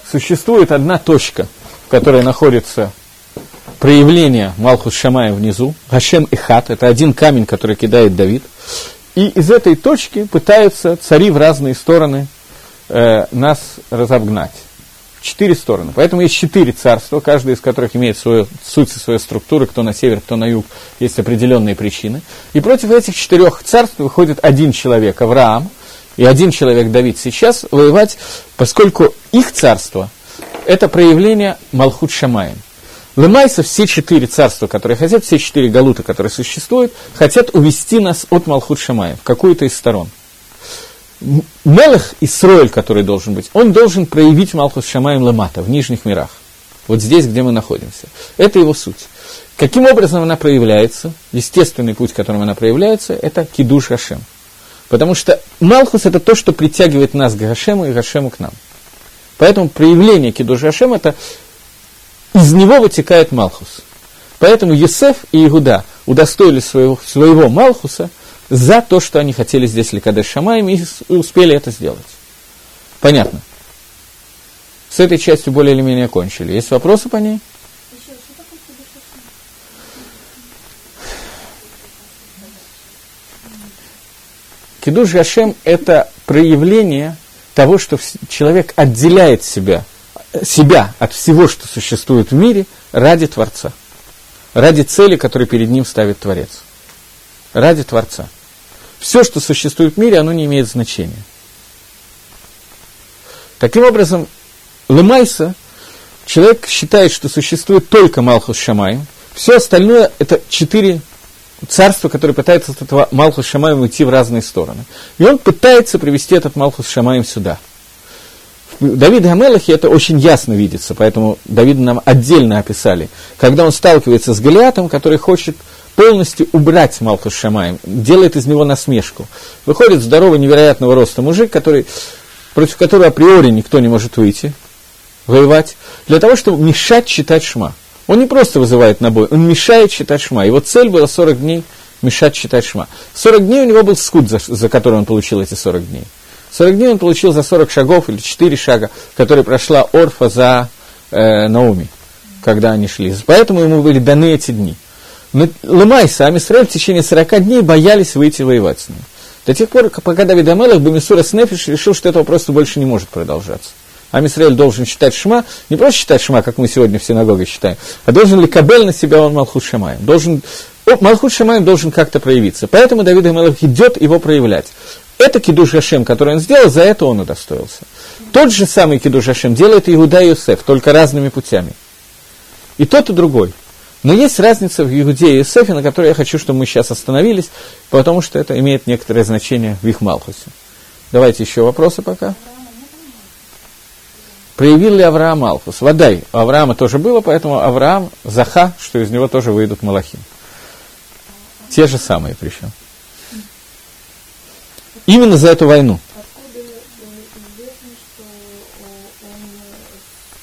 Существует одна точка, в которой находится проявление Малхус Шамая внизу, Гашем и Хат, это один камень, который кидает Давид, и из этой точки пытаются цари в разные стороны э, нас разогнать. Четыре стороны. Поэтому есть четыре царства, каждое из которых имеет свою суть и свою структуру, кто на север, кто на юг, есть определенные причины. И против этих четырех царств выходит один человек, Авраам, и один человек Давид сейчас воевать, поскольку их царство – это проявление Малхут Шамаем. Лемайса все четыре царства, которые хотят, все четыре галута, которые существуют, хотят увести нас от Малхут Шамаем в какую-то из сторон – Мелех Исроэль, который должен быть, он должен проявить Малхус Шамаем Ламата в нижних мирах. Вот здесь, где мы находимся. Это его суть. Каким образом она проявляется? Естественный путь, которым она проявляется, это кидуш Гашем. Потому что Малхус это то, что притягивает нас к Гашему и Гашему к нам. Поэтому проявление кидуш Гашем это из него вытекает Малхус. Поэтому Юсеф и Игуда удостоились своего, своего Малхуса – за то, что они хотели здесь Ликадеш Шамаем и успели это сделать. Понятно. С этой частью более или менее кончили. Есть вопросы по ней? Кидуш Гашем – это проявление того, что человек отделяет себя, себя от всего, что существует в мире, ради Творца, ради цели, которую перед ним ставит Творец, ради Творца. Все, что существует в мире, оно не имеет значения. Таким образом, Лемайса, человек считает, что существует только Малхус Шамай, все остальное это четыре царства, которые пытаются от этого Малхус Шамаем уйти в разные стороны. И он пытается привести этот Малхус Шамаем сюда. В Давиде Гамелахе это очень ясно видится, поэтому Давида нам отдельно описали. Когда он сталкивается с Голиатом, который хочет полностью убрать Малхус Шамаем, делает из него насмешку. Выходит здоровый, невероятного роста мужик, который, против которого априори никто не может выйти, воевать, для того, чтобы мешать читать Шма. Он не просто вызывает на бой, он мешает читать Шма. Его цель была 40 дней мешать читать Шма. 40 дней у него был скуд, за, за который он получил эти 40 дней. 40 дней он получил за 40 шагов или 4 шага, которые прошла Орфа за э, Науми, когда они шли. Поэтому ему были даны эти дни. Но Лымай, сам Израиль в течение 40 дней боялись выйти воевать с ним. До тех пор, пока Давид Амелах, Бамисура Снефиш решил, что этого просто больше не может продолжаться. А Амисраэль должен читать Шма, не просто читать Шма, как мы сегодня в синагоге считаем, а должен ли Кабель на себя он Малхут Шамаем. Должен, Малхут Шамаем должен как-то проявиться. Поэтому Давид Амелах идет его проявлять. Это Кидуш Гашем, который он сделал, за это он удостоился. Тот же самый Кидуш Гашем делает Иуда и Юсеф, только разными путями. И тот, и другой. Но есть разница в Иудее и Иосифе, на которой я хочу, чтобы мы сейчас остановились, потому что это имеет некоторое значение в их Малхусе. Давайте еще вопросы пока. Проявил ли Авраам Малхус? Водай. У Авраама тоже было, поэтому Авраам Заха, что из него тоже выйдут Малахим. Те же самые причем. Именно за эту войну.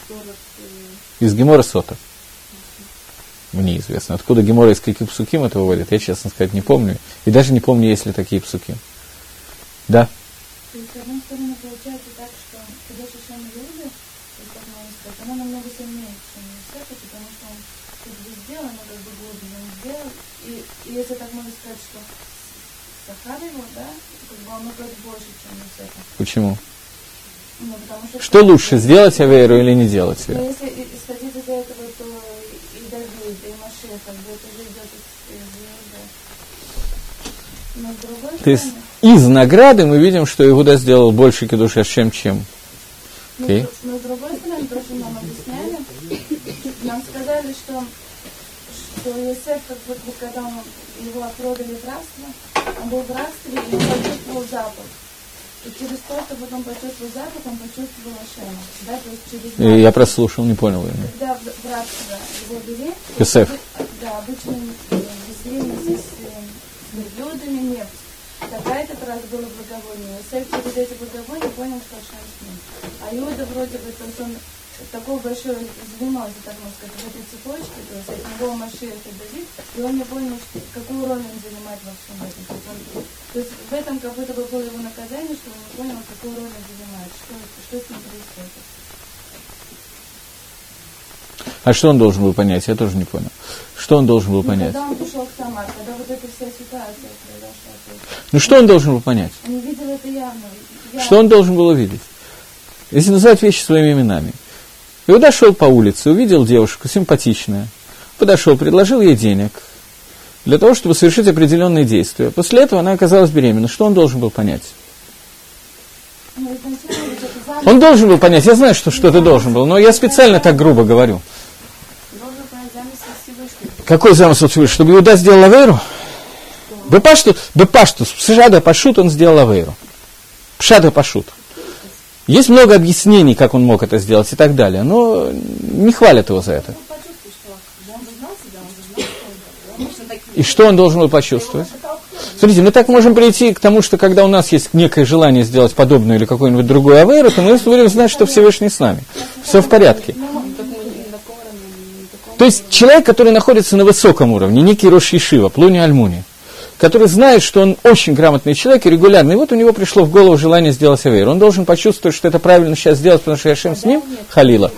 Он 40...
Из Гемора Сота мне известно. Откуда Гемора из каких псуким это выводит, я, честно сказать, не помню. И даже не помню, есть ли такие псуки. Да?
То есть, с одной стороны, получается так, что когда Шишан Иуда, как можно сказать, она намного сильнее, чем Юсефа, потому что он как бы сделал, но как бы глубже он сделал. И, и если так можно сказать, что Сахар его, да, как бы он много больше, чем Юсефа.
Почему?
Ну, потому что...
Что лучше, сделать Аверу или не делать
Но
ее?
если и- исходить из этого, то и Давид, и Машех, как бы это же идет из, из. Но с другой
То есть из награды мы видим, что Иуда сделал больше кедуша, чем чем.
Но,
Окей.
с- но с другой стороны, то, что нам объясняли, нам сказали, что, что Иосиф, как будто бы, когда он, его продали в рабство, он был в рабстве и почувствовал запах. И через то, что потом почувствовал запах, он почувствовал Ашема. Да, то есть через
И я прослушал, не понял.
Когда в, в рабство его вели,
Йосеф.
да, обычно э, везли с э, с верблюдами нефть. Тогда это как раз было благовоние. Иосиф через эти благовония понял, что Ашем с ним. А Иуда вроде бы, то есть он такой большой звено, если так можно сказать, в этой цепочке, то есть от него Машиах и Давид, и он не понял, что, какую роль он занимает во всем этом. То есть, он- то есть в этом как будто бы было его наказание, что он не понял, какую роль он занимает, что, что с ним происходит.
А что он должен был понять? Я тоже не понял. Что он должен был
Ну,
понять?
Когда он пришел к Тамар, когда вот эта вся ситуация произошла,
Ну что он должен был понять?
он видел это явно. явно.
Что он должен был увидеть? Если называть вещи своими именами. Иуда шел по улице, увидел девушку, симпатичная, подошел, предложил ей денег для того, чтобы совершить определенные действия. После этого она оказалась беременна. Что он должен был понять? Он должен был понять, я знаю, что что-то должен был, но я специально так грубо говорю. Какой замысел Всевышнего? Чтобы Иуда сделал Авейру? Бепашту, Бепашту, Пшада Пашут он сделал Авейру. Пшада Пашут. Есть много объяснений, как он мог это сделать и так далее, но не хвалят его за это. И что он должен был почувствовать? Смотрите, мы так можем прийти к тому, что когда у нас есть некое желание сделать подобную или какую-нибудь другую авейру, то мы будем знать, что Всевышний с нами. Все в порядке. То есть человек, который находится на высоком уровне, некий Рош Ешива, Плуни Альмуни, который знает, что он очень грамотный человек и регулярный, и вот у него пришло в голову желание сделать авейру. Он должен почувствовать, что это правильно сейчас сделать, потому что Яшем с ним, Халила.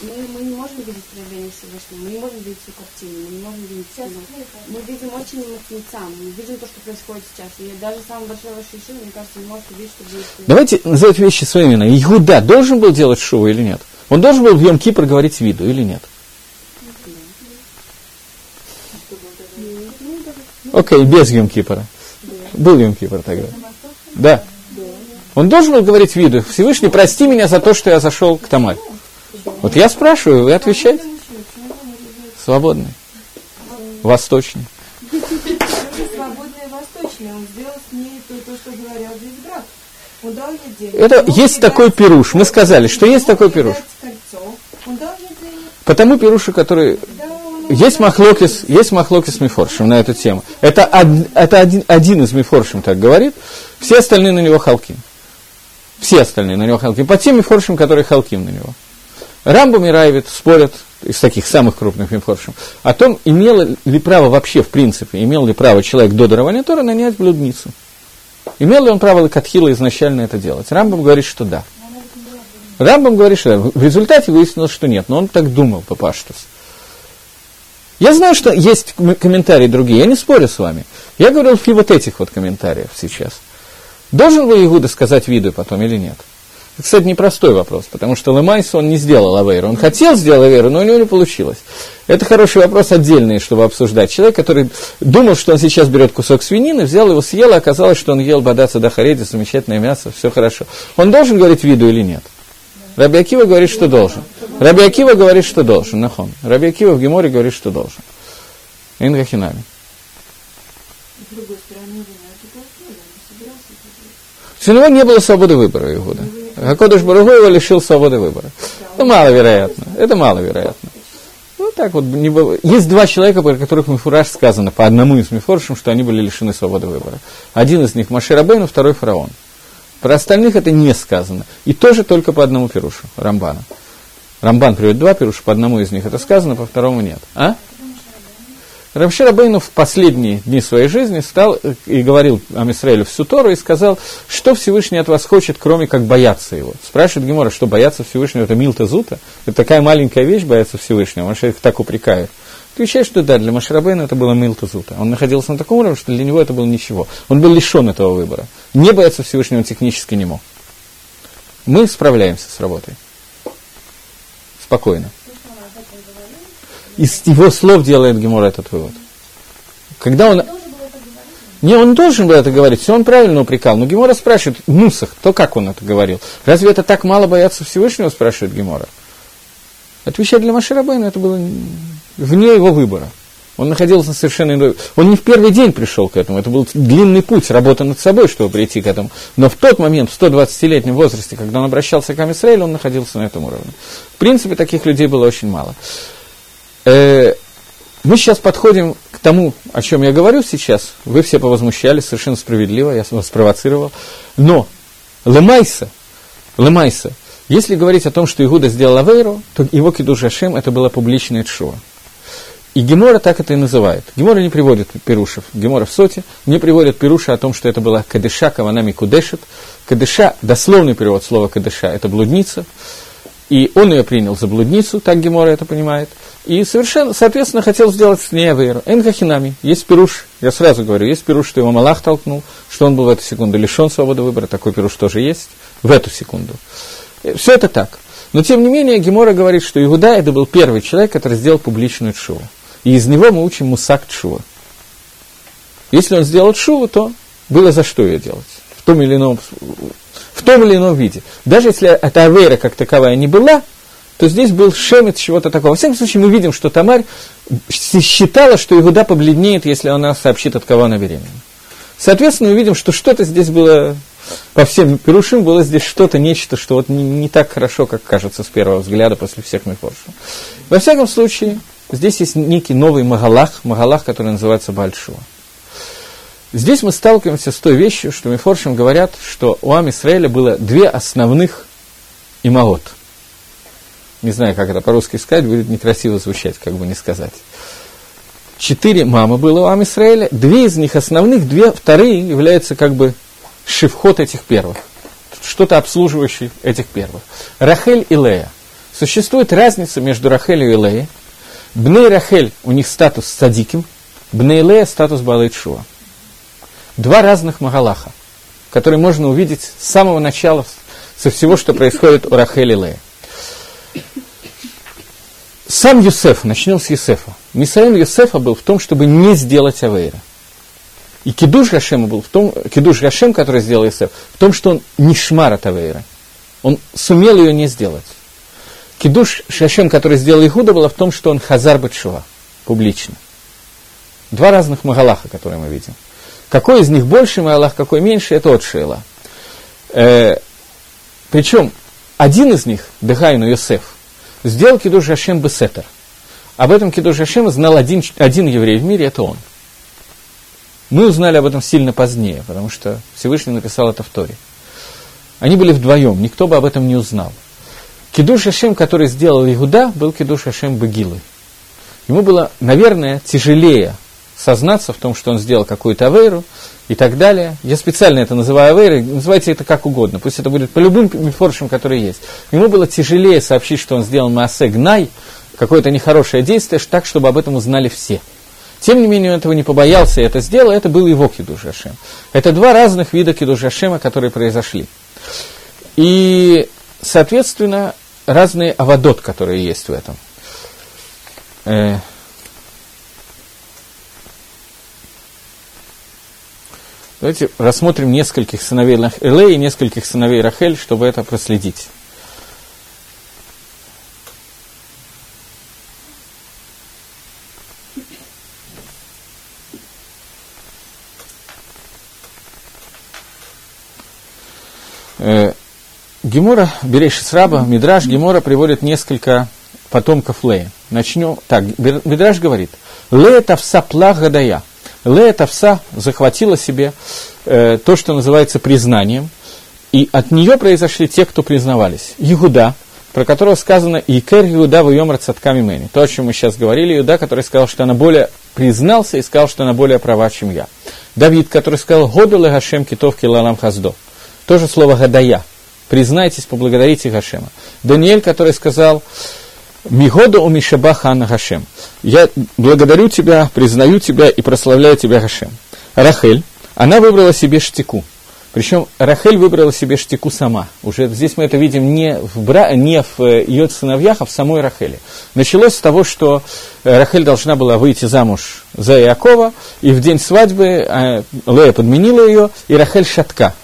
Мы, мы не можем видеть проявление Всевышнего, мы не можем видеть всю картину, мы не можем видеть все. Мы видим очень эмоционально, мы видим то, что происходит сейчас. И даже самый большой ваш решил, мне кажется, не может увидеть, что будет.
Давайте называть вещи своими именами. Иуда должен был делать шоу или нет? Он должен был в Йом Кипр говорить виду или нет? Окей, без Йом Кипра. Был Йом тогда. Да. Он должен был говорить виду, Всевышний, прости меня за то, что я зашел к Тамаре. Вот я спрашиваю, вы отвечаете. Свободный. Восточный. Это есть такой пируш. Мы сказали, что есть такой пируш. Потому пирушу, который Есть махлокис, есть махлокис Мифоршим на эту тему. Это, од- это один, один из Мифоршим так говорит, все остальные на него халким. Все остальные на него халким. По тем Мифоршим, которые халким на него. Рамбам и Райвит спорят из таких самых крупных Мифоршим о том, имел ли право вообще, в принципе, имел ли право человек до дарования Тора нанять блудницу. Имел ли он право Лакатхила изначально это делать? Рамбам говорит, что да. Рамбам говорит, что да. В результате выяснилось, что нет, но он так думал по Паштус. Я знаю, что есть ком- комментарии другие, я не спорю с вами. Я говорил в вот этих вот комментариях сейчас. Должен ли Игуда сказать виду потом или нет? Это, кстати, непростой вопрос, потому что Лемайс он не сделал Авейру. Он хотел сделать Авейру, но у него не получилось. Это хороший вопрос отдельный, чтобы обсуждать. Человек, который думал, что он сейчас берет кусок свинины, взял его, съел, и оказалось, что он ел бадаца дахареди, замечательное мясо, все хорошо. Он должен говорить виду или нет? Раби Акива говорит, что должен. Раби Акива говорит, что должен. Нахон. Раби Акива в Геморе говорит, что должен. Ингахинами. У него не было свободы выбора Иуда. Акодыш Баругу его лишил свободы выбора. Это маловероятно. Это маловероятно. Ну, так вот, не быв- Есть два человека, про которых Мифураж сказано, по одному из Мифоршим, что они были лишены свободы выбора. Один из них Машир Абейну, второй фараон. Про остальных это не сказано. И тоже только по одному пирушу, Рамбана. Рамбан приводит два пируша, по одному из них это сказано, по второму нет. А? Равшир Абейну в последние дни своей жизни стал э, и говорил Амисраилю всю Тору и сказал, что Всевышний от вас хочет, кроме как бояться его. Спрашивает Гемора, что бояться Всевышнего, это Милта Зута, это такая маленькая вещь, бояться Всевышнего, Маша их так упрекает. Отвечает, что да, для Маширабейна это было Милта Зута. Он находился на таком уровне, что для него это было ничего. Он был лишен этого выбора. Не бояться Всевышнего технически не мог. Мы справляемся с работой. Спокойно. Из его слов делает Гемор этот вывод. Когда он... Не, он должен был это говорить, все он правильно упрекал. Но Гемора спрашивает, Нусах, то как он это говорил? Разве это так мало бояться Всевышнего, спрашивает Гемора. Отвечать для Маширабейна это было вне его выбора. Он находился на совершенно иной... Он не в первый день пришел к этому, это был длинный путь, работа над собой, чтобы прийти к этому. Но в тот момент, в 120-летнем возрасте, когда он обращался к Амисраилю, он находился на этом уровне. В принципе, таких людей было очень мало. Э, мы сейчас подходим к тому, о чем я говорю сейчас. Вы все повозмущались, совершенно справедливо, я вас спровоцировал. Но Лемайса, Лемайса, если говорить о том, что Игуда сделал Авейру, то его кидуш Ашем это была публичная чува. И Гемора так это и называет. Гемора не приводит пирушев. Гемора в соте не приводит пируша о том, что это была кадыша, каванами кудешет. Кадыша, дословный перевод слова кадыша, это блудница. И он ее принял за блудницу, так Гемора это понимает. И совершенно, соответственно, хотел сделать с ней Авейру. Энхахинами. Есть пируш, я сразу говорю, есть пируш, что его Малах толкнул, что он был в эту секунду лишен свободы выбора. Такой пируш тоже есть в эту секунду. Все это так. Но, тем не менее, Гемора говорит, что Иуда это был первый человек, который сделал публичную чуву. И из него мы учим мусак чува. Если он сделал чуву, то было за что ее делать. В том или ином, в том или ином виде. Даже если эта авера как таковая не была, то здесь был шемет чего-то такого. Во всяком случае, мы видим, что Тамарь считала, что Иуда побледнеет, если она сообщит, от кого она беременна. Соответственно, мы видим, что что-то здесь было, по всем пирушим, было здесь что-то, нечто, что вот не, не так хорошо, как кажется с первого взгляда после всех мифоршим. Во всяком случае, здесь есть некий новый Магалах, Магалах, который называется Большого. Здесь мы сталкиваемся с той вещью, что Мифоршим говорят, что у Ам Исраэля было две основных имагот. Не знаю, как это по-русски сказать, будет некрасиво звучать, как бы не сказать. Четыре мамы было у Ам Исраэля, две из них основных, две вторые являются как бы шивхот этих первых, что-то обслуживающее этих первых. Рахель и Лея. Существует разница между Рахелью и Леей. Бней Рахель, у них статус садиким, Бней Лея статус Балайчуа. Два разных Магалаха, которые можно увидеть с самого начала, со всего, что происходит у Рахели и Лея. Сам Юсеф, начнем с Юсефа. Мисаин Юсефа был в том, чтобы не сделать Авейра. И кидуш Гашема был в том, кидуш Гашем, который сделал Иосиф, в том, что он не шмара Тавейра. Он сумел ее не сделать. Кидуш Шашем, который сделал Ихуда, было в том, что он хазар Батшува, публично. Два разных Магалаха, которые мы видим. Какой из них больше Магалах, какой меньше, это от Шейла. Э, причем один из них, Дехайну Йосеф, сделал Кидуш Хашем Бесетер. Об этом Кидуш Хашем знал один, один еврей в мире, это он. Мы узнали об этом сильно позднее, потому что Всевышний написал это в Торе. Они были вдвоем, никто бы об этом не узнал. Кидуш Хашем, который сделал Игуда, был Кидуш Хашем Багилы. Ему было, наверное, тяжелее сознаться в том, что он сделал какую-то авейру и так далее. Я специально это называю авейрой, называйте это как угодно, пусть это будет по любым мифоршам, которые есть. Ему было тяжелее сообщить, что он сделал Маасе Гнай, какое-то нехорошее действие, так, чтобы об этом узнали все. Тем не менее, он этого не побоялся и это сделал, это был его Кидуш Ашем. Это два разных вида Кидуш Ашема, которые произошли. И, соответственно, разные авадот, которые есть в этом. Э, Давайте рассмотрим нескольких сыновей Эле и нескольких сыновей Рахель, чтобы это проследить. Гемора, Береши Сраба, Мидраш, Гемора приводит несколько потомков Лея. Начнем. Так, Мидраш говорит, Лея тавса плах гадая. Лея тавса захватила себе э, то, что называется признанием, и от нее произошли те, кто признавались. Иуда, про которого сказано «Икер Иуда в Йомар Цатками Мэни». То, о чем мы сейчас говорили, Иуда, который сказал, что она более признался и сказал, что она более права, чем я. Давид, который сказал «Году легашем китов килалам хаздо». Тоже слово «гадая». Признайтесь, поблагодарите Гашема. Даниэль, который сказал «Мигоду у Мишаба хана Гашем». Я благодарю тебя, признаю тебя и прославляю тебя Гашем. Рахель, она выбрала себе штику – причем Рахель выбрала себе штику сама. Уже здесь мы это видим не в, бра... не в э, ее сыновьях, а в самой Рахеле. Началось с того, что э, Рахель должна была выйти замуж за Иакова, и в день свадьбы э, Лея подменила ее, и Рахель шатка.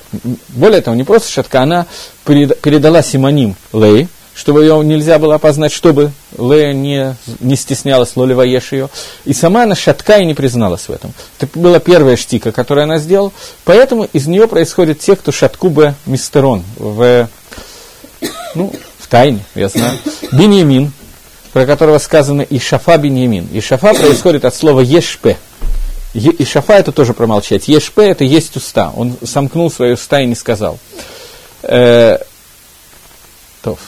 Более того, не просто шатка, она передала симоним Леи, чтобы ее нельзя было опознать, чтобы Лея не, не стеснялась, Лоли Ваеш ее. И сама она шатка и не призналась в этом. Это была первая штика, которую она сделала. Поэтому из нее происходят те, кто шатку бы мистерон в, ну, в тайне, я знаю. Беньямин, про которого сказано Ишафа Беньямин. Ишафа происходит от слова Ешпе. Ишафа это тоже промолчать. Ешпе это есть уста. Он сомкнул свои уста и не сказал. Э, то.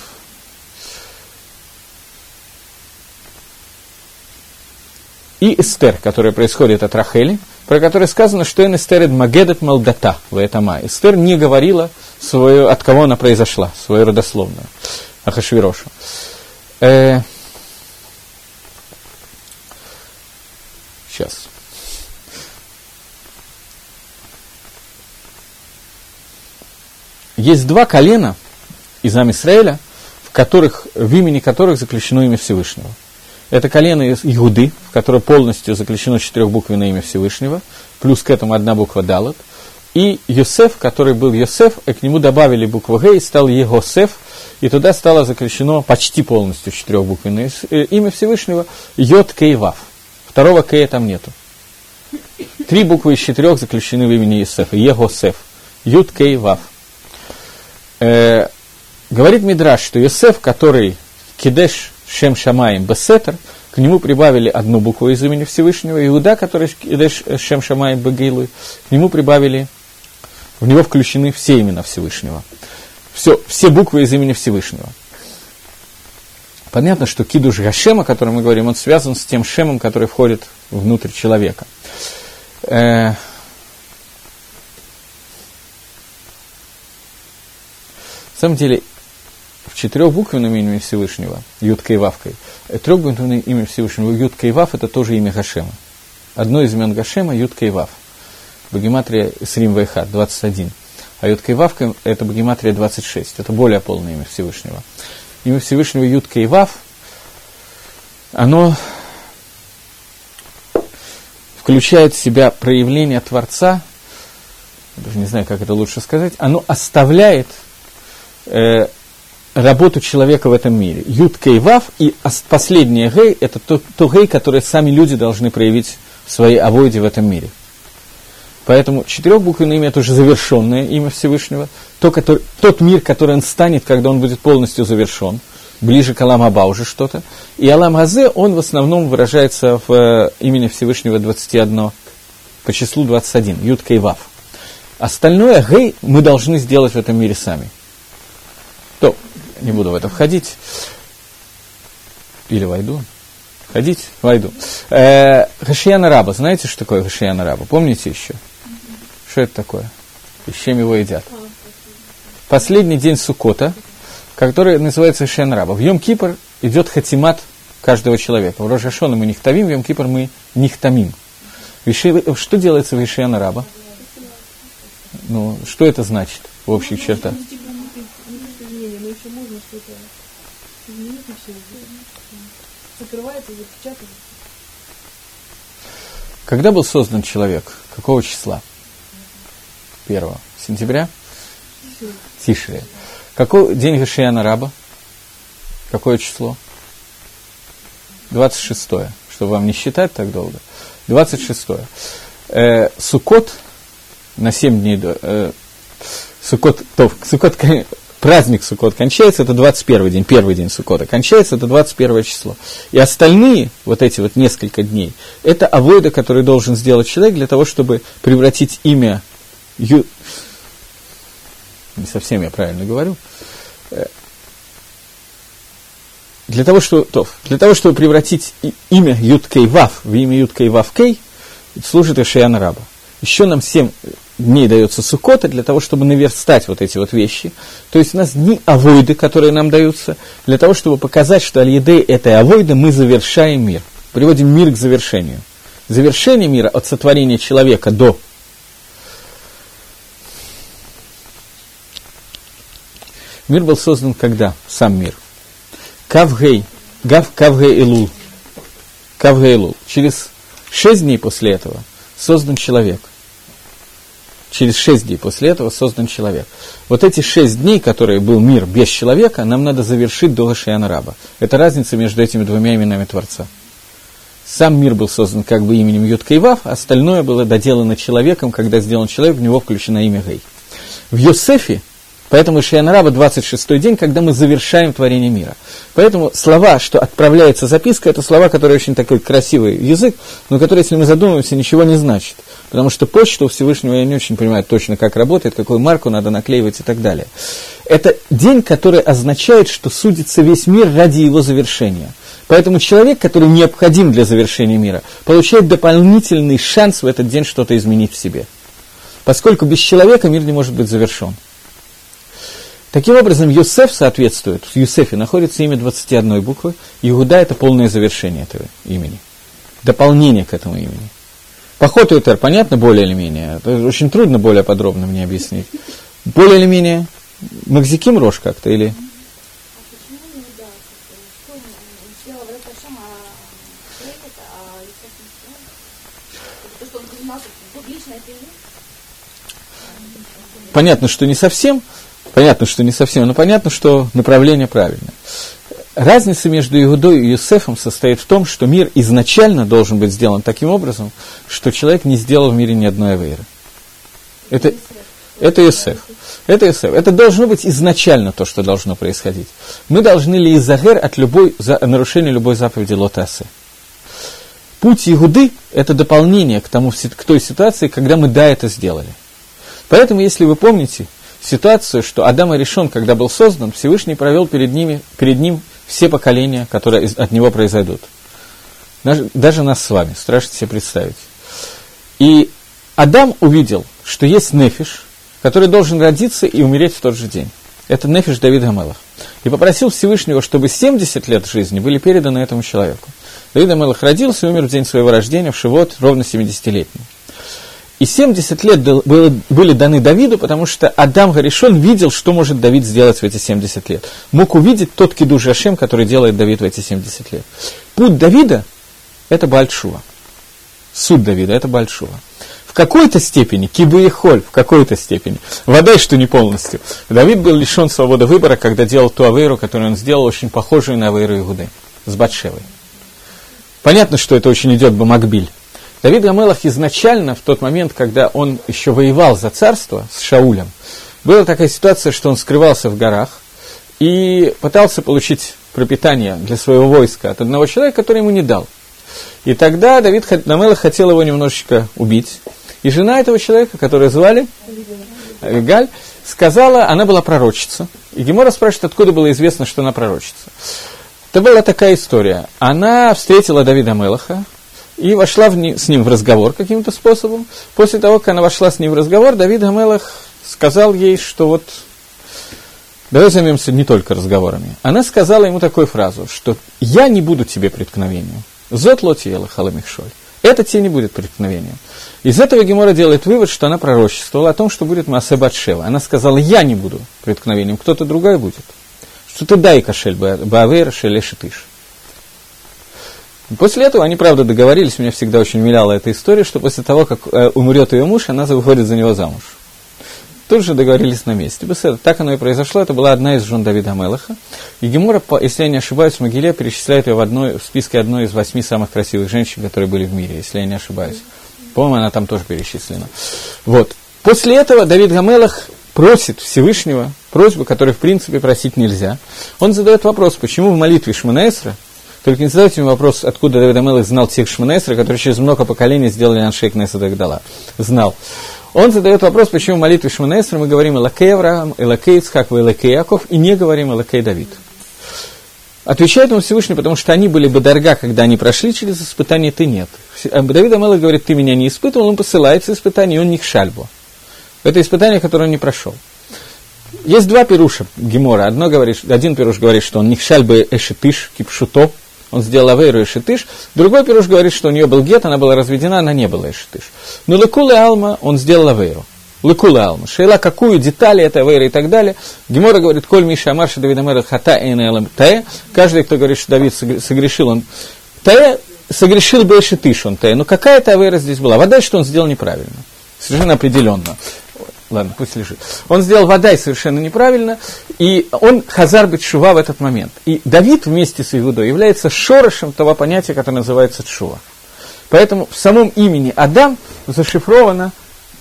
и Эстер, которая происходит от Рахели, про которую сказано, что Эн Эстер Магедет Малдата в Этама. Эстер не говорила, свою, от кого она произошла, свою родословную, Ахашвирошу. Э, сейчас. Есть два колена из Амисраэля, в которых, в имени которых заключено имя Всевышнего – это колено из Иуды, в которое полностью заключено четырехбуквенное имя Всевышнего, плюс к этому одна буква Далат. И Йосеф, который был Йосеф, и к нему добавили букву Г и стал Егосеф, и туда стало заключено почти полностью четырехбуквенное э, имя Всевышнего Йод Кей Вав. Второго Кея там нету. Три буквы из четырех заключены в имени Йосефа. Егосеф. Юд Кей Вав. Э, говорит Мидраш, что Йосеф, который Кидеш Шем Шамаем Бесетер, к нему прибавили одну букву из имени Всевышнего, Иуда, который Шем Шамаем Багейлу, к нему прибавили, в него включены все имена Всевышнего. Все, все буквы из имени Всевышнего. Понятно, что кидуш Гашем, о котором мы говорим, он связан с тем шемом, который входит внутрь человека. Э, самом деле, четырехбуквенным именем Всевышнего, Юткой и Вавкой, трехбуквенное имя Всевышнего, Юткой и Вав, это тоже имя Гашема. Одно из имен Гашема – Ютка и Вав. Багематрия Срим Вайхат, 21. А Ютка и Вавка – это Багематрия 26. Это более полное имя Всевышнего. Имя Всевышнего Ютка и Вав, оно в включает в себя проявление Творца, даже не знаю, как это лучше сказать, оно оставляет э, работу человека в этом мире. Ют Кей Вав и последнее Гей – это то, то Гей, которое сами люди должны проявить в своей авойде в этом мире. Поэтому четырехбуквенное имя – это уже завершенное имя Всевышнего, то, который, тот мир, который он станет, когда он будет полностью завершен, ближе к Алам Аба уже что-то. И Алам Азе, он в основном выражается в э, имени Всевышнего 21, по числу 21, Ют Кей Вав. Остальное Гей мы должны сделать в этом мире сами. То, не буду в это входить. Или войду. Ходить? Войду. Э, Раба. Знаете, что такое Гашияна Раба? Помните еще? Что это такое? И с чем его едят? Последний день Сукота, который называется Гашияна Раба. В Йом Кипр идет хатимат каждого человека. В Рожашона мы нихтавим, в Йом Кипр мы нихтамим. Что делается в Гашияна Раба? Ну, что это значит в общих чертах? Закрывается, запечатывается. Когда был создан человек? Какого числа? Первого. Сентября? Тишре. Какой день Гашияна Раба? Какое число? 26 чтобы вам не считать так долго. 26 э, Сукот на 7 дней до... Э, Сукот, то, Сукот, праздник Сукот кончается, это 21 день, первый день Сукота кончается, это 21 число. И остальные, вот эти вот несколько дней, это авойда, который должен сделать человек для того, чтобы превратить имя Ю... Не совсем я правильно говорю. Э, для того, что, то, для того, чтобы превратить имя Юткей Вав в имя Юткей Вав Кей, служит Ишаян Раба. Еще нам семь дней дается сукота для того, чтобы наверстать вот эти вот вещи. То есть у нас дни авойды, которые нам даются, для того, чтобы показать, что аль этой авойды мы завершаем мир. Приводим мир к завершению. Завершение мира от сотворения человека до Мир был создан когда? Сам мир. Кавгей. Гав, Кавгей Илул. Кавгей Илул. Через шесть дней после этого создан человек – через шесть дней после этого создан человек. Вот эти шесть дней, которые был мир без человека, нам надо завершить до Гашаяна Раба. Это разница между этими двумя именами Творца. Сам мир был создан как бы именем Ютка и Вав, остальное было доделано человеком, когда сделан человек, в него включено имя Гей. В Йосефе Поэтому Шианараба 26 день, когда мы завершаем творение мира. Поэтому слова, что отправляется записка, это слова, которые очень такой красивый язык, но которые, если мы задумаемся, ничего не значит. Потому что почта у Всевышнего я не очень понимаю точно, как работает, какую марку надо наклеивать и так далее. Это день, который означает, что судится весь мир ради его завершения. Поэтому человек, который необходим для завершения мира, получает дополнительный шанс в этот день что-то изменить в себе. Поскольку без человека мир не может быть завершен. Таким образом, Юсеф соответствует, в Юсефе находится имя 21 буквы, Иуда – это полное завершение этого имени, дополнение к этому имени. Поход Ютер, понятно, более или менее, это очень трудно более подробно мне объяснить. Более или менее, Макзиким рожь как-то или... Понятно, что не совсем, Понятно, что не совсем, но понятно, что направление правильное. Разница между Иудой и Юсефом состоит в том, что мир изначально должен быть сделан таким образом, что человек не сделал в мире ни одной авейры. Это, это Юсеф. Это Юсеф. Это должно быть изначально то, что должно происходить. Мы должны ли изагер от любой, за, нарушения любой заповеди Лотасы. Путь Игуды – это дополнение к, тому, к той ситуации, когда мы да, это сделали. Поэтому, если вы помните, ситуацию, что Адам и решен, когда был создан, Всевышний провел перед, ними, перед ним все поколения, которые от него произойдут. Даже, даже нас с вами, страшно себе представить. И Адам увидел, что есть нефиш, который должен родиться и умереть в тот же день. Это нефиш Давид Амелах. И попросил Всевышнего, чтобы 70 лет жизни были переданы этому человеку. Давид Амелах родился и умер в день своего рождения, в Шивот, ровно 70-летний. И 70 лет были даны Давиду, потому что Адам Гаришон видел, что может Давид сделать в эти 70 лет. Мог увидеть тот кидуш Ашем, который делает Давид в эти 70 лет. Путь Давида – это Бальшува. суд Давида, это Большого. В какой-то степени, кибы и холь, в какой-то степени, вода, что не полностью. Давид был лишен свободы выбора, когда делал ту авейру, которую он сделал, очень похожую на авейру Игуды, с Батшевой. Понятно, что это очень идет Бамакбиль. Давид Гамелах изначально, в тот момент, когда он еще воевал за царство с Шаулем, была такая ситуация, что он скрывался в горах и пытался получить пропитание для своего войска от одного человека, который ему не дал. И тогда Давид Гамелах хотел его немножечко убить. И жена этого человека, которую звали Авигаль, сказала, она была пророчица. И Гемора спрашивает, откуда было известно, что она пророчица. Это была такая история. Она встретила Давида Мелаха, и вошла в с ним в разговор каким-то способом. После того, как она вошла с ним в разговор, Давид Амелах сказал ей, что вот давай займемся не только разговорами. Она сказала ему такую фразу, что я не буду тебе преткновением. Зот лотиела халамихшоль. Это тебе не будет преткновением. Из этого Гемора делает вывод, что она пророчествовала о том, что будет Маасе Батшева. Она сказала, я не буду преткновением, кто-то другой будет. Что ты дай кошель Баавейр Шелешитыш. После этого они, правда, договорились, меня всегда очень умиляла эта история, что после того, как э, умрет ее муж, она выходит за него замуж. Тут же договорились на месте. Так оно и произошло. Это была одна из жен Давида Мелаха. И Гемора, если я не ошибаюсь, в Могиле перечисляет ее в, одной, в списке одной из восьми самых красивых женщин, которые были в мире, если я не ошибаюсь. По-моему, она там тоже перечислена. Вот. После этого Давид Гамелах просит Всевышнего просьбу, которую, в принципе, просить нельзя. Он задает вопрос, почему в молитве Шманаэсра только не задайте мне вопрос, откуда Давид Амелах знал тех Шманесра, которые через много поколений сделали Аншейк Неса Дагдала. Знал. Он задает вопрос, почему в молитве мы говорим Элакей Авраам, Элакей Ицхак, Элакей Яков, и не говорим Элакей Давид. Отвечает ему Всевышний, потому что они были бы дорога, когда они прошли через испытание, ты нет. Э, Давид Амелах говорит, ты меня не испытывал, он посылается испытание, и он не к шальбу. Это испытание, которое он не прошел. Есть два пируша Гемора. Одно говорит, один пируш говорит, что он не шальбы эшетыш, кипшуто, он сделал Авейру и Шитыш. Другой пируш говорит, что у нее был гет, она была разведена, она не была Шитыш. Но Лекула Алма он сделал Авейру. Лекула Алма. Шейла, какую детали это Авейра и так далее. Гемора говорит, Коль Миша Амарша Давида Мэра Хата Эйна Таэ. Каждый, кто говорит, что Давид согрешил, он Таэ, согрешил бы Шитыш он Таэ. Но какая-то Авейра здесь была. Вода, что он сделал неправильно. Совершенно определенно. Ладно, пусть лежит. Он сделал водай совершенно неправильно, и он хазар бетшува в этот момент. И Давид вместе с Иудой является шорошем того понятия, которое называется чува. Поэтому в самом имени Адам зашифровано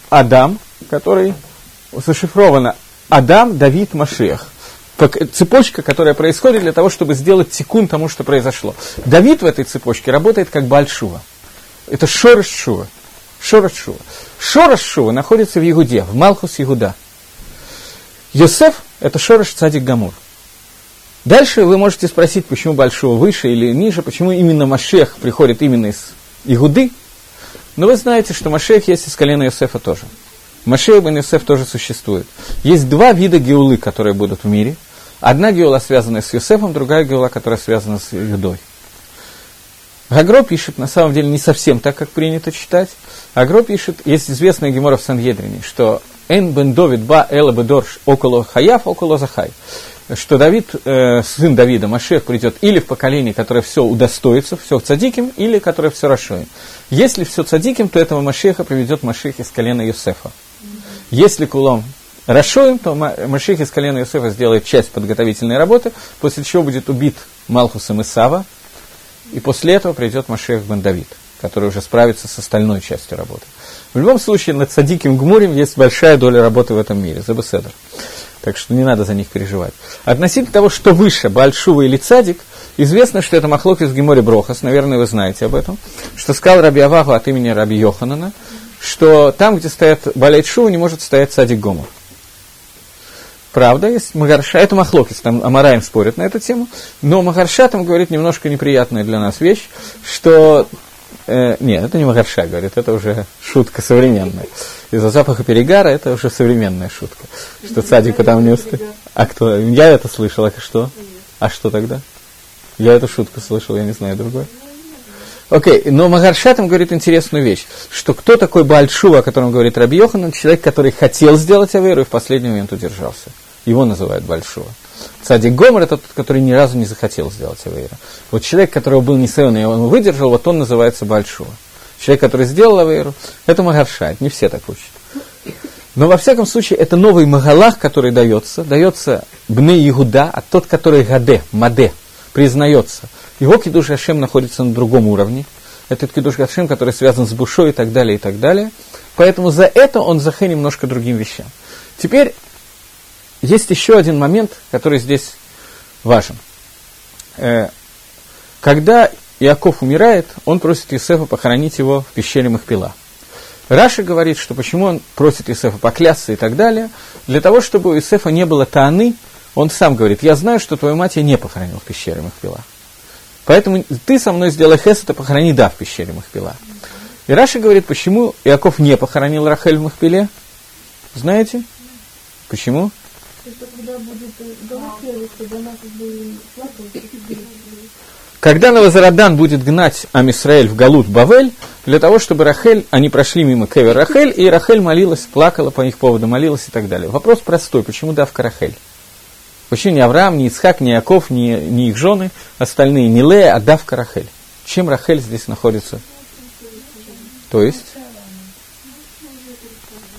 Адам, который зашифровано Адам, Давид, Машех. Цепочка, которая происходит для того, чтобы сделать секунд тому, что произошло. Давид в этой цепочке работает как Бальшува. Это Шорош Шува. Шорош Шува. Находится в Ягуде, в Малхус Ягуда. Йосеф – это Шорош Цадик Гамур. Дальше вы можете спросить, почему Большого выше или ниже, почему именно Машех приходит именно из Игуды. Но вы знаете, что Машех есть из колена Йосефа тоже. Машех бен Йосеф тоже существует. Есть два вида геулы, которые будут в мире. Одна геула связана с Йосефом, другая геула, которая связана с Юдой. Гагро пишет, на самом деле, не совсем так, как принято читать. Агро пишет, есть известная гемора в Сангедрине, что «Эн бен Довид ба эла бедорш около хаяв, около захай». Что Давид, э, сын Давида, Машех, придет или в поколение, которое все удостоится, все цадиким, или которое все рашоем. Если все цадиким, то этого Машеха приведет Машех из колена Юсефа. Если кулом Рашоем, то Машех из колена Юсефа сделает часть подготовительной работы, после чего будет убит Малхусом Исава, и после этого придет Машех бен Давид, который уже справится с остальной частью работы. В любом случае, над Садиким Гмурим есть большая доля работы в этом мире, за Беседер. Так что не надо за них переживать. Относительно того, что выше, Бальшува или Цадик, известно, что это Махлок из Гемори Брохас, наверное, вы знаете об этом, что сказал Раби Аваху от имени Раби Йоханана, что там, где стоят Балейт Шува, не может стоять Цадик Гомор. Правда, есть Магарша, это Махлокис, там Амараем спорят на эту тему, но Магарша там говорит немножко неприятная для нас вещь, что... Э, нет, это не Магарша говорит, это уже шутка современная. Из-за запаха перегара это уже современная шутка, что цадика там не устоит. А кто? Я это слышал, а что? А что тогда? Я эту шутку слышал, я не знаю другой. Окей, okay, но Магарша там говорит интересную вещь, что кто такой Бальшува, о котором говорит Раби Йохан, человек, который хотел сделать Аверу и в последний момент удержался. Его называют Большого. Цадик Гомер это тот, который ни разу не захотел сделать Авейра. Вот человек, которого был Нисеон, и он выдержал, вот он называется Большого. человек, который сделал Аверу, это Магарша, не все так учат. Но во всяком случае, это новый Магалах, который дается, дается Бне Игуда, а тот, который Гаде, Маде, признается. Его Кидуш Гашем находится на другом уровне. Этот Кидуш Гашем, который связан с Бушой и так далее, и так далее. Поэтому за это он захе немножко другим вещам. Теперь есть еще один момент, который здесь важен. Э, когда Иаков умирает, он просит Иосифа похоронить его в пещере Махпила. Раши говорит, что почему он просит Иосифа поклясться и так далее, для того, чтобы у Иосифа не было тааны, он сам говорит, я знаю, что твою мать я не похоронил в пещере Махпила. Поэтому ты со мной сделай хесед, и похорони да в пещере Махпила. И Раши говорит, почему Иаков не похоронил Рахель в Махпиле? Знаете? Почему? Когда Навазарадан будет гнать Амисраэль в Галут Бавель, для того, чтобы Рахель, они прошли мимо Кевер Рахель, и Рахель молилась, плакала по их поводу, молилась и так далее. Вопрос простой, почему давка Рахель? Почему не Авраам, не Ицхак, не Яков, не, не их жены, остальные, не Лея, а давка Рахель? Чем Рахель здесь находится? То есть?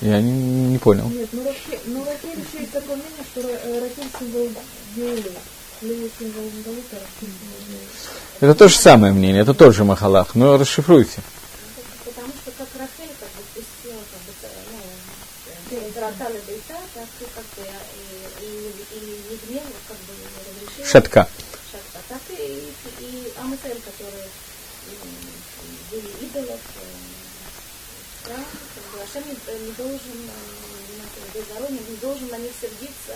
Я не, не понял.
Нет, ну Рахель, ну Рахель еще такое символ
Это то же самое мнение, это тот же Махалах, но расшифруйте.
Потому что как Рахель как бы пустила, как бы, ну, Заратали Бейта, так и как и, и, и Евгений, как бы, разрешил.
Шатка.
Шатка. Так и, и Амысель, которые были идолов, э, храм, как бы, Ашем не, должен, э, должен на них сердиться.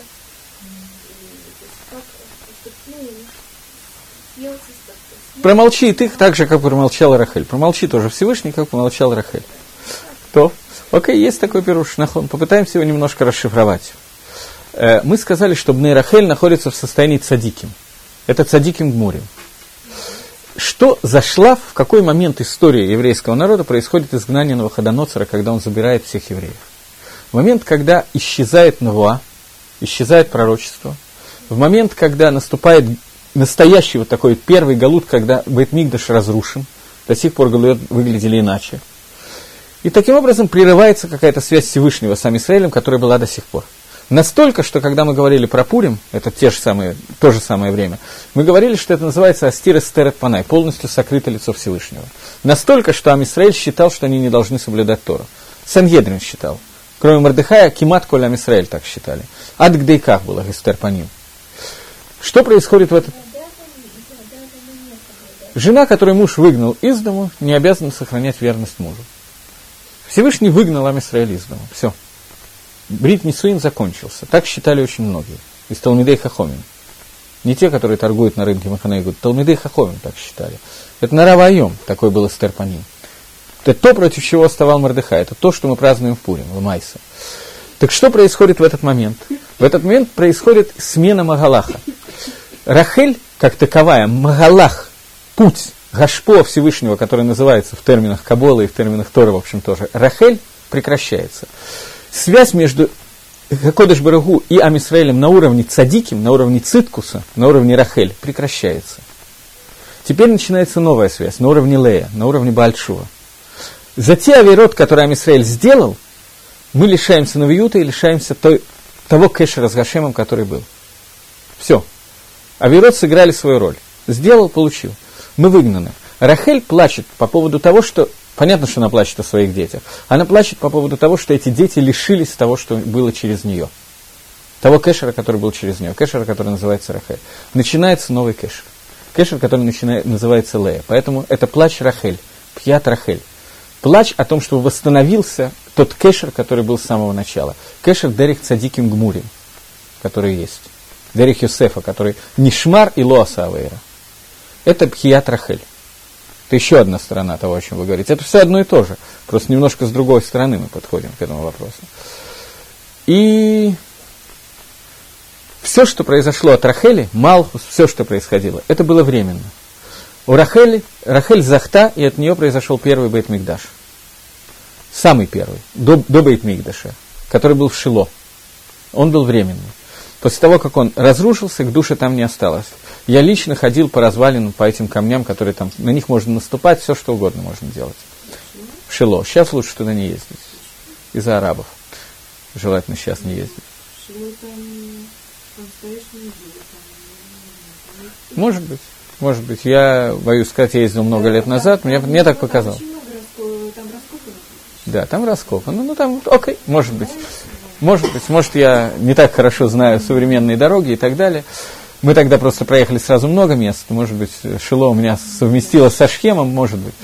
Со- съел
Промолчи ты так же, как промолчал Рахель. Промолчи тоже Всевышний, как промолчал Рахель. То, окей, есть такой пируш, нахон. Попытаемся его немножко расшифровать. Э, мы сказали, что Бней Рахель находится в состоянии цадиким. Это цадиким гмурим. Что зашла, в какой момент истории еврейского народа происходит изгнание Новоходоноцера, когда он забирает всех евреев? В момент, когда исчезает Навуа, исчезает пророчество, в момент, когда наступает настоящий вот такой первый галут, когда Бейтмигдаш разрушен, до сих пор галут выглядели иначе. И таким образом прерывается какая-то связь Всевышнего с Израилем, которая была до сих пор. Настолько, что когда мы говорили про Пурим, это те же самые, то же самое время, мы говорили, что это называется Астир Эстерет Панай, полностью сокрыто лицо Всевышнего. Настолько, что Амисраэль считал, что они не должны соблюдать Тору. Сангедрин считал. Кроме Мордыхая, Кимат Коль Амисраэль так считали. Ад Гдейках было Эстер Паним. Что происходит в этот... Жена, которую муж выгнал из дому, не обязана сохранять верность мужу. Всевышний выгнал Амисраэль из дома. Все. Брит Нисуин закончился. Так считали очень многие. Из Талмидей Хахомин. Не те, которые торгуют на рынке Маханайгуд. Талмидей Хахомин так считали. Это на Равайом такой был Эстер Паним. Это то, против чего вставал Мордыха. Это то, что мы празднуем в Пурим, в Майсе. Так что происходит в этот момент? В этот момент происходит смена Магалаха. Рахель, как таковая, Магалах, путь Гашпо Всевышнего, который называется в терминах Кабола и в терминах Тора, в общем, тоже, Рахель прекращается. Связь между Кодыш Барагу и Амисраэлем на уровне цадиким, на уровне циткуса, на уровне Рахель прекращается. Теперь начинается новая связь на уровне Лея, на уровне Бальшува. За те авирот, которые Амисраэль сделал, мы лишаемся Навиюта и лишаемся той, того кэшера с Гашемом, который был. Все. Авирот сыграли свою роль. Сделал, получил. Мы выгнаны. Рахель плачет по поводу того, что... Понятно, что она плачет о своих детях. Она плачет по поводу того, что эти дети лишились того, что было через нее. Того кэшера, который был через нее. Кэшера, который называется Рахель. Начинается новый кэшер. Кэшер, который начинает, называется Лея. Поэтому это плач Рахель. Пьят Рахель. Плач о том, что восстановился тот кэшер, который был с самого начала. Кэшер Дерих Цадиким Гмурим, который есть. Дерих Юсефа, который Нишмар и Лоаса Авейра. Это Пхият Рахель. Это еще одна сторона того, о чем вы говорите. Это все одно и то же. Просто немножко с другой стороны мы подходим к этому вопросу. И все, что произошло от Рахели, Малхус, все, что происходило, это было временно. У Рахели, Рахель Захта, и от нее произошел первый Бейт Мигдаш. Самый первый, до, до Бейт Мигдаша, который был в Шило. Он был временный. После того, как он разрушился, к душе там не осталось. Я лично ходил по развалинам, по этим камням, которые там, на них можно наступать, все что угодно можно делать. в Шило. Сейчас лучше туда не ездить. Из-за арабов. Желательно сейчас не ездить. Может быть. Может быть. Я боюсь сказать, я ездил много лет назад, мне, мне так показалось. Да, там раскопано. Ну, там, окей, может быть. Может быть, может, я не так хорошо знаю современные дороги и так далее. Мы тогда просто проехали сразу много мест. Может быть, Шило у меня совместилось со Шхемом, может быть.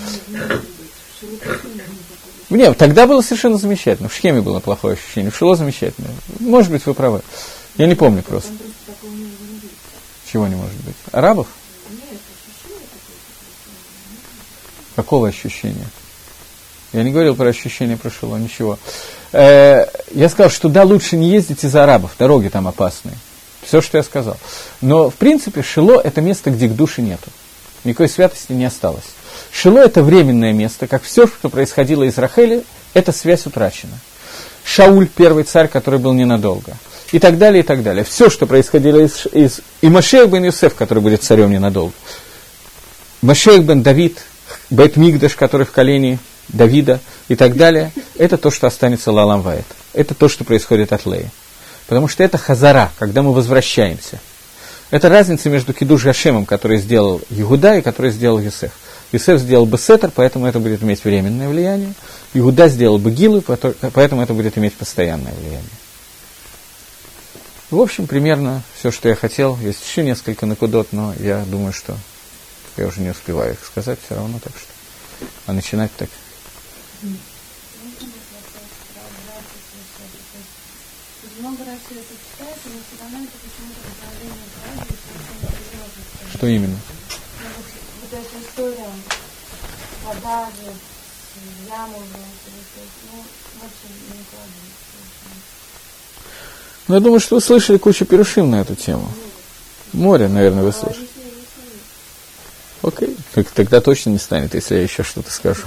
Нет, тогда было совершенно замечательно. В Шхеме было плохое ощущение, в Шило замечательно. Может быть, вы правы. Я не помню просто. Чего не может быть? Арабов? Какого ощущения? Я не говорил про ощущение про Шило, ничего. Э, я сказал, что да, лучше не ездить из арабов, дороги там опасные. Все, что я сказал. Но, в принципе, Шило – это место, где к душе нету. Никакой святости не осталось. Шило – это временное место, как все, что происходило из Рахели, эта связь утрачена. Шауль – первый царь, который был ненадолго. И так далее, и так далее. Все, что происходило из... из и Машех бен Юсеф, который будет царем ненадолго. Машех бен Давид, Бет Мигдаш, который в колене Давида и так далее, это то, что останется Лалам Ваэт. Это то, что происходит от Леи. Потому что это хазара, когда мы возвращаемся. Это разница между Кидуш Гашемом, который сделал Иуда и который сделал Юсеф. Юсеф сделал бы сетер, поэтому это будет иметь временное влияние. Иуда сделал бы гилы, поэтому это будет иметь постоянное влияние. В общем, примерно все, что я хотел. Есть еще несколько накудот, но я думаю, что я уже не успеваю их сказать все равно, так что. А начинать так. Что именно? Вот, эта история вода же, яму, ну, очень не Ну, я думаю, что вы слышали кучу перушим на эту тему. Море, наверное, вы слышали. Окей, тогда точно не станет, если я еще что-то скажу.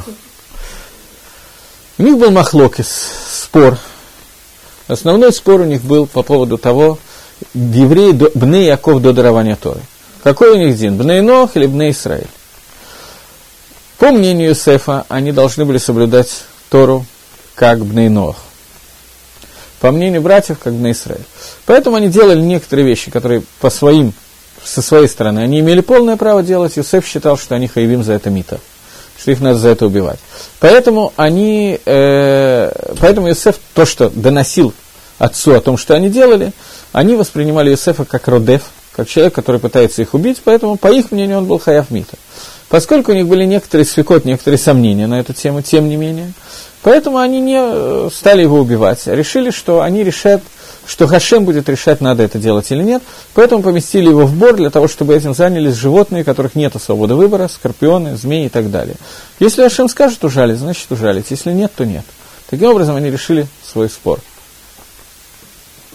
У них был махлокис, спор. Основной спор у них был по поводу того, евреи Бны Яков до дарования Торы. Какой у них день? Бны Нох или Бны Исраиль? По мнению Юсефа, они должны были соблюдать Тору как Бны Нох. По мнению братьев, как Бны Исраиль. Поэтому они делали некоторые вещи, которые по своим, со своей стороны, они имели полное право делать. Юсеф считал, что они хаевим за это мита что их надо за это убивать. Поэтому они, э, поэтому Иосиф то, что доносил отцу о том, что они делали, они воспринимали Иосифа как родев, как человек, который пытается их убить, поэтому, по их мнению, он был хаяв мита. Поскольку у них были некоторые свекот, некоторые сомнения на эту тему, тем не менее, поэтому они не э, стали его убивать, а решили, что они решат что Хашем будет решать, надо это делать или нет. Поэтому поместили его в бор для того, чтобы этим занялись животные, которых нет свободы выбора, скорпионы, змеи и так далее. Если Хашем скажет ужалить, значит ужалить. Если нет, то нет. Таким образом они решили свой спор.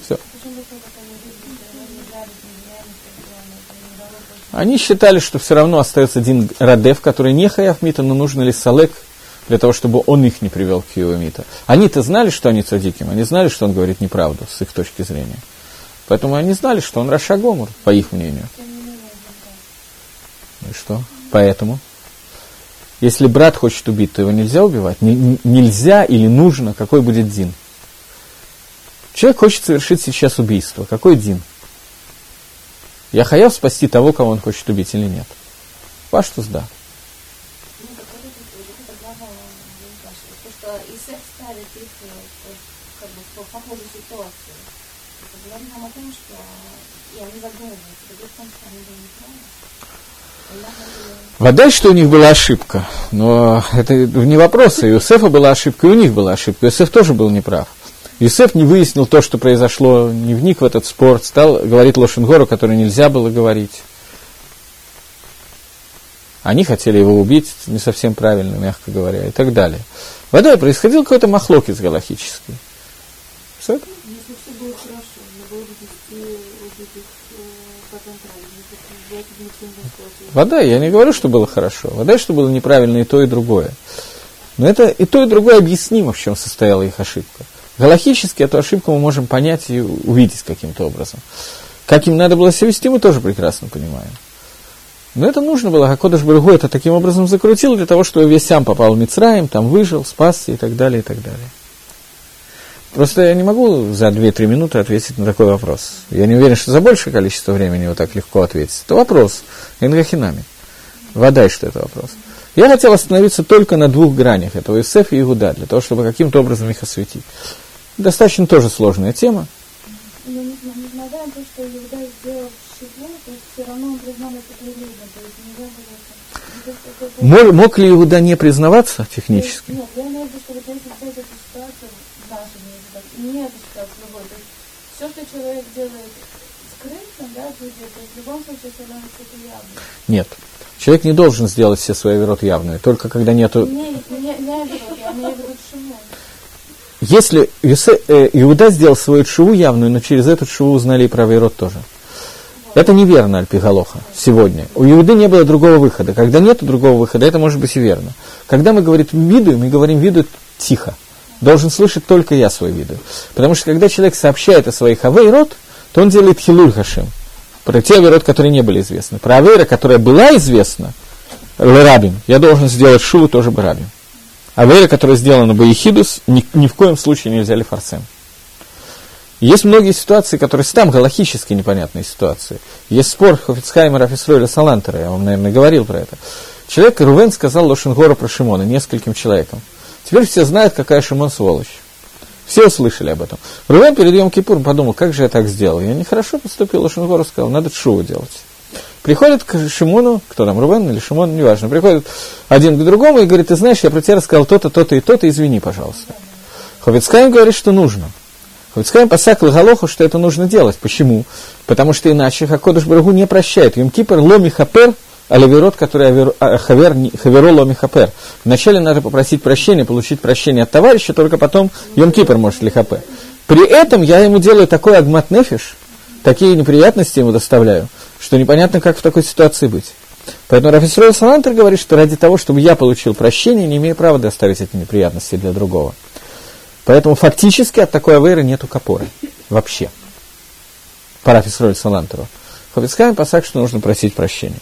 Все. Они считали, что все равно остается один Радев, который не Хаяфмита, но нужно ли Салек для того, чтобы он их не привел к Иовамита. Они-то знали, что они цадиким, они знали, что он говорит неправду с их точки зрения. Поэтому они знали, что он Рашагомур, по их мнению. Ну и что? Поэтому. Если брат хочет убить, то его нельзя убивать. Н- нельзя или нужно, какой будет Дин? Человек хочет совершить сейчас убийство. Какой Дин? Я хаяв спасти того, кого он хочет убить или нет? Паштус да. Вода, что у них была ошибка, но это не вопрос. И у Иосифа была ошибка, и у них была ошибка. Иосиф тоже был неправ. Иосиф не выяснил то, что произошло, не вник в этот спор, стал говорить Лошенгору, который нельзя было говорить. Они хотели его убить, не совсем правильно, мягко говоря, и так далее. Водой происходил какой-то махлокис галахический. Все это? Вода, я не говорю, что было хорошо. Вода, что было неправильно и то, и другое. Но это и то, и другое объяснимо, в чем состояла их ошибка. Галахически эту ошибку мы можем понять и увидеть каким-то образом. Как им надо было себя вести, мы тоже прекрасно понимаем. Но это нужно было, а Кодыш Баргу это таким образом закрутил для того, чтобы весь сам попал в Мицраим, там выжил, спасся и так далее, и так далее. Просто я не могу за 2-3 минуты ответить на такой вопрос. Я не уверен, что за большее количество времени вот так легко ответить. Это вопрос. Ингахинами. Вода, что это вопрос. Я хотел остановиться только на двух гранях, этого Исеф и Игуда, для того, чтобы каким-то образом их осветить. Достаточно тоже сложная тема.
Но несмотря на то, что Иуда сделал шиву, то есть все равно он признал это прилюдно, то есть нельзя было...
Мог, мог ли Иуда не признаваться технически?
Нет, я имею в виду, что вот если взять эту ситуацию, нашу, не ситуацию, другой, то есть все, что человек делает скрытно, да, есть в любом случае становится это явно.
Нет. Человек не должен сделать все свои верот явные, только когда нету...
Не, не, не Авирот, я имею в виду Шимон.
Если Юсе, э, Иуда сделал свою шиву явную, но через эту шиву узнали и про Верот тоже. Это неверно, Альпигалоха, сегодня. У Иуды не было другого выхода. Когда нет другого выхода, это может быть и верно. Когда мы говорим виду, мы говорим виду тихо. Должен слышать только я свой виду. Потому что когда человек сообщает о своих авейрот, то он делает хилуль хашим. Про те авейрот, которые не были известны. Про авейра, которая была известна, лерабин, я должен сделать шуву тоже барабин. Авейра, которая сделана бы ехидус, ни, ни в коем случае нельзя ли фарсем. Есть многие ситуации, которые там галахически непонятные ситуации. Есть спор Хофицхаймера, Фисройля, Салантера, я вам, наверное, говорил про это. Человек, Рувен, сказал Лошенгора про Шимона, нескольким человекам. Теперь все знают, какая Шимон сволочь. Все услышали об этом. Рувен перед Йом Кипуром подумал, как же я так сделал. Я нехорошо поступил, Лошенгору сказал, надо шуву делать. Приходит к Шимону, кто там, Рубен или Шимон, неважно, приходит один к другому и говорит, ты знаешь, я про тебя рассказал то-то, то-то и то-то, извини, пожалуйста. Ховицкаем говорит, что нужно. Ховицкаем посак Лагалоху, что это нужно делать. Почему? Потому что иначе Хакодыш Барагу не прощает. Юм Кипр ломи хапер, а леверот, который а, хавер, хаверо ломи хапер. Вначале надо попросить прощения, получить прощение от товарища, только потом Йом Кипр может ли хапер. При этом я ему делаю такой агмат такие неприятности ему доставляю, что непонятно, как в такой ситуации быть. Поэтому Рафисрой Салантер говорит, что ради того, чтобы я получил прощение, не имею права доставить эти неприятности для другого. Поэтому фактически от такой авейры нету капоры. Вообще. По Рафисрой Салантеру. Хофицхайм посак, что нужно просить прощения.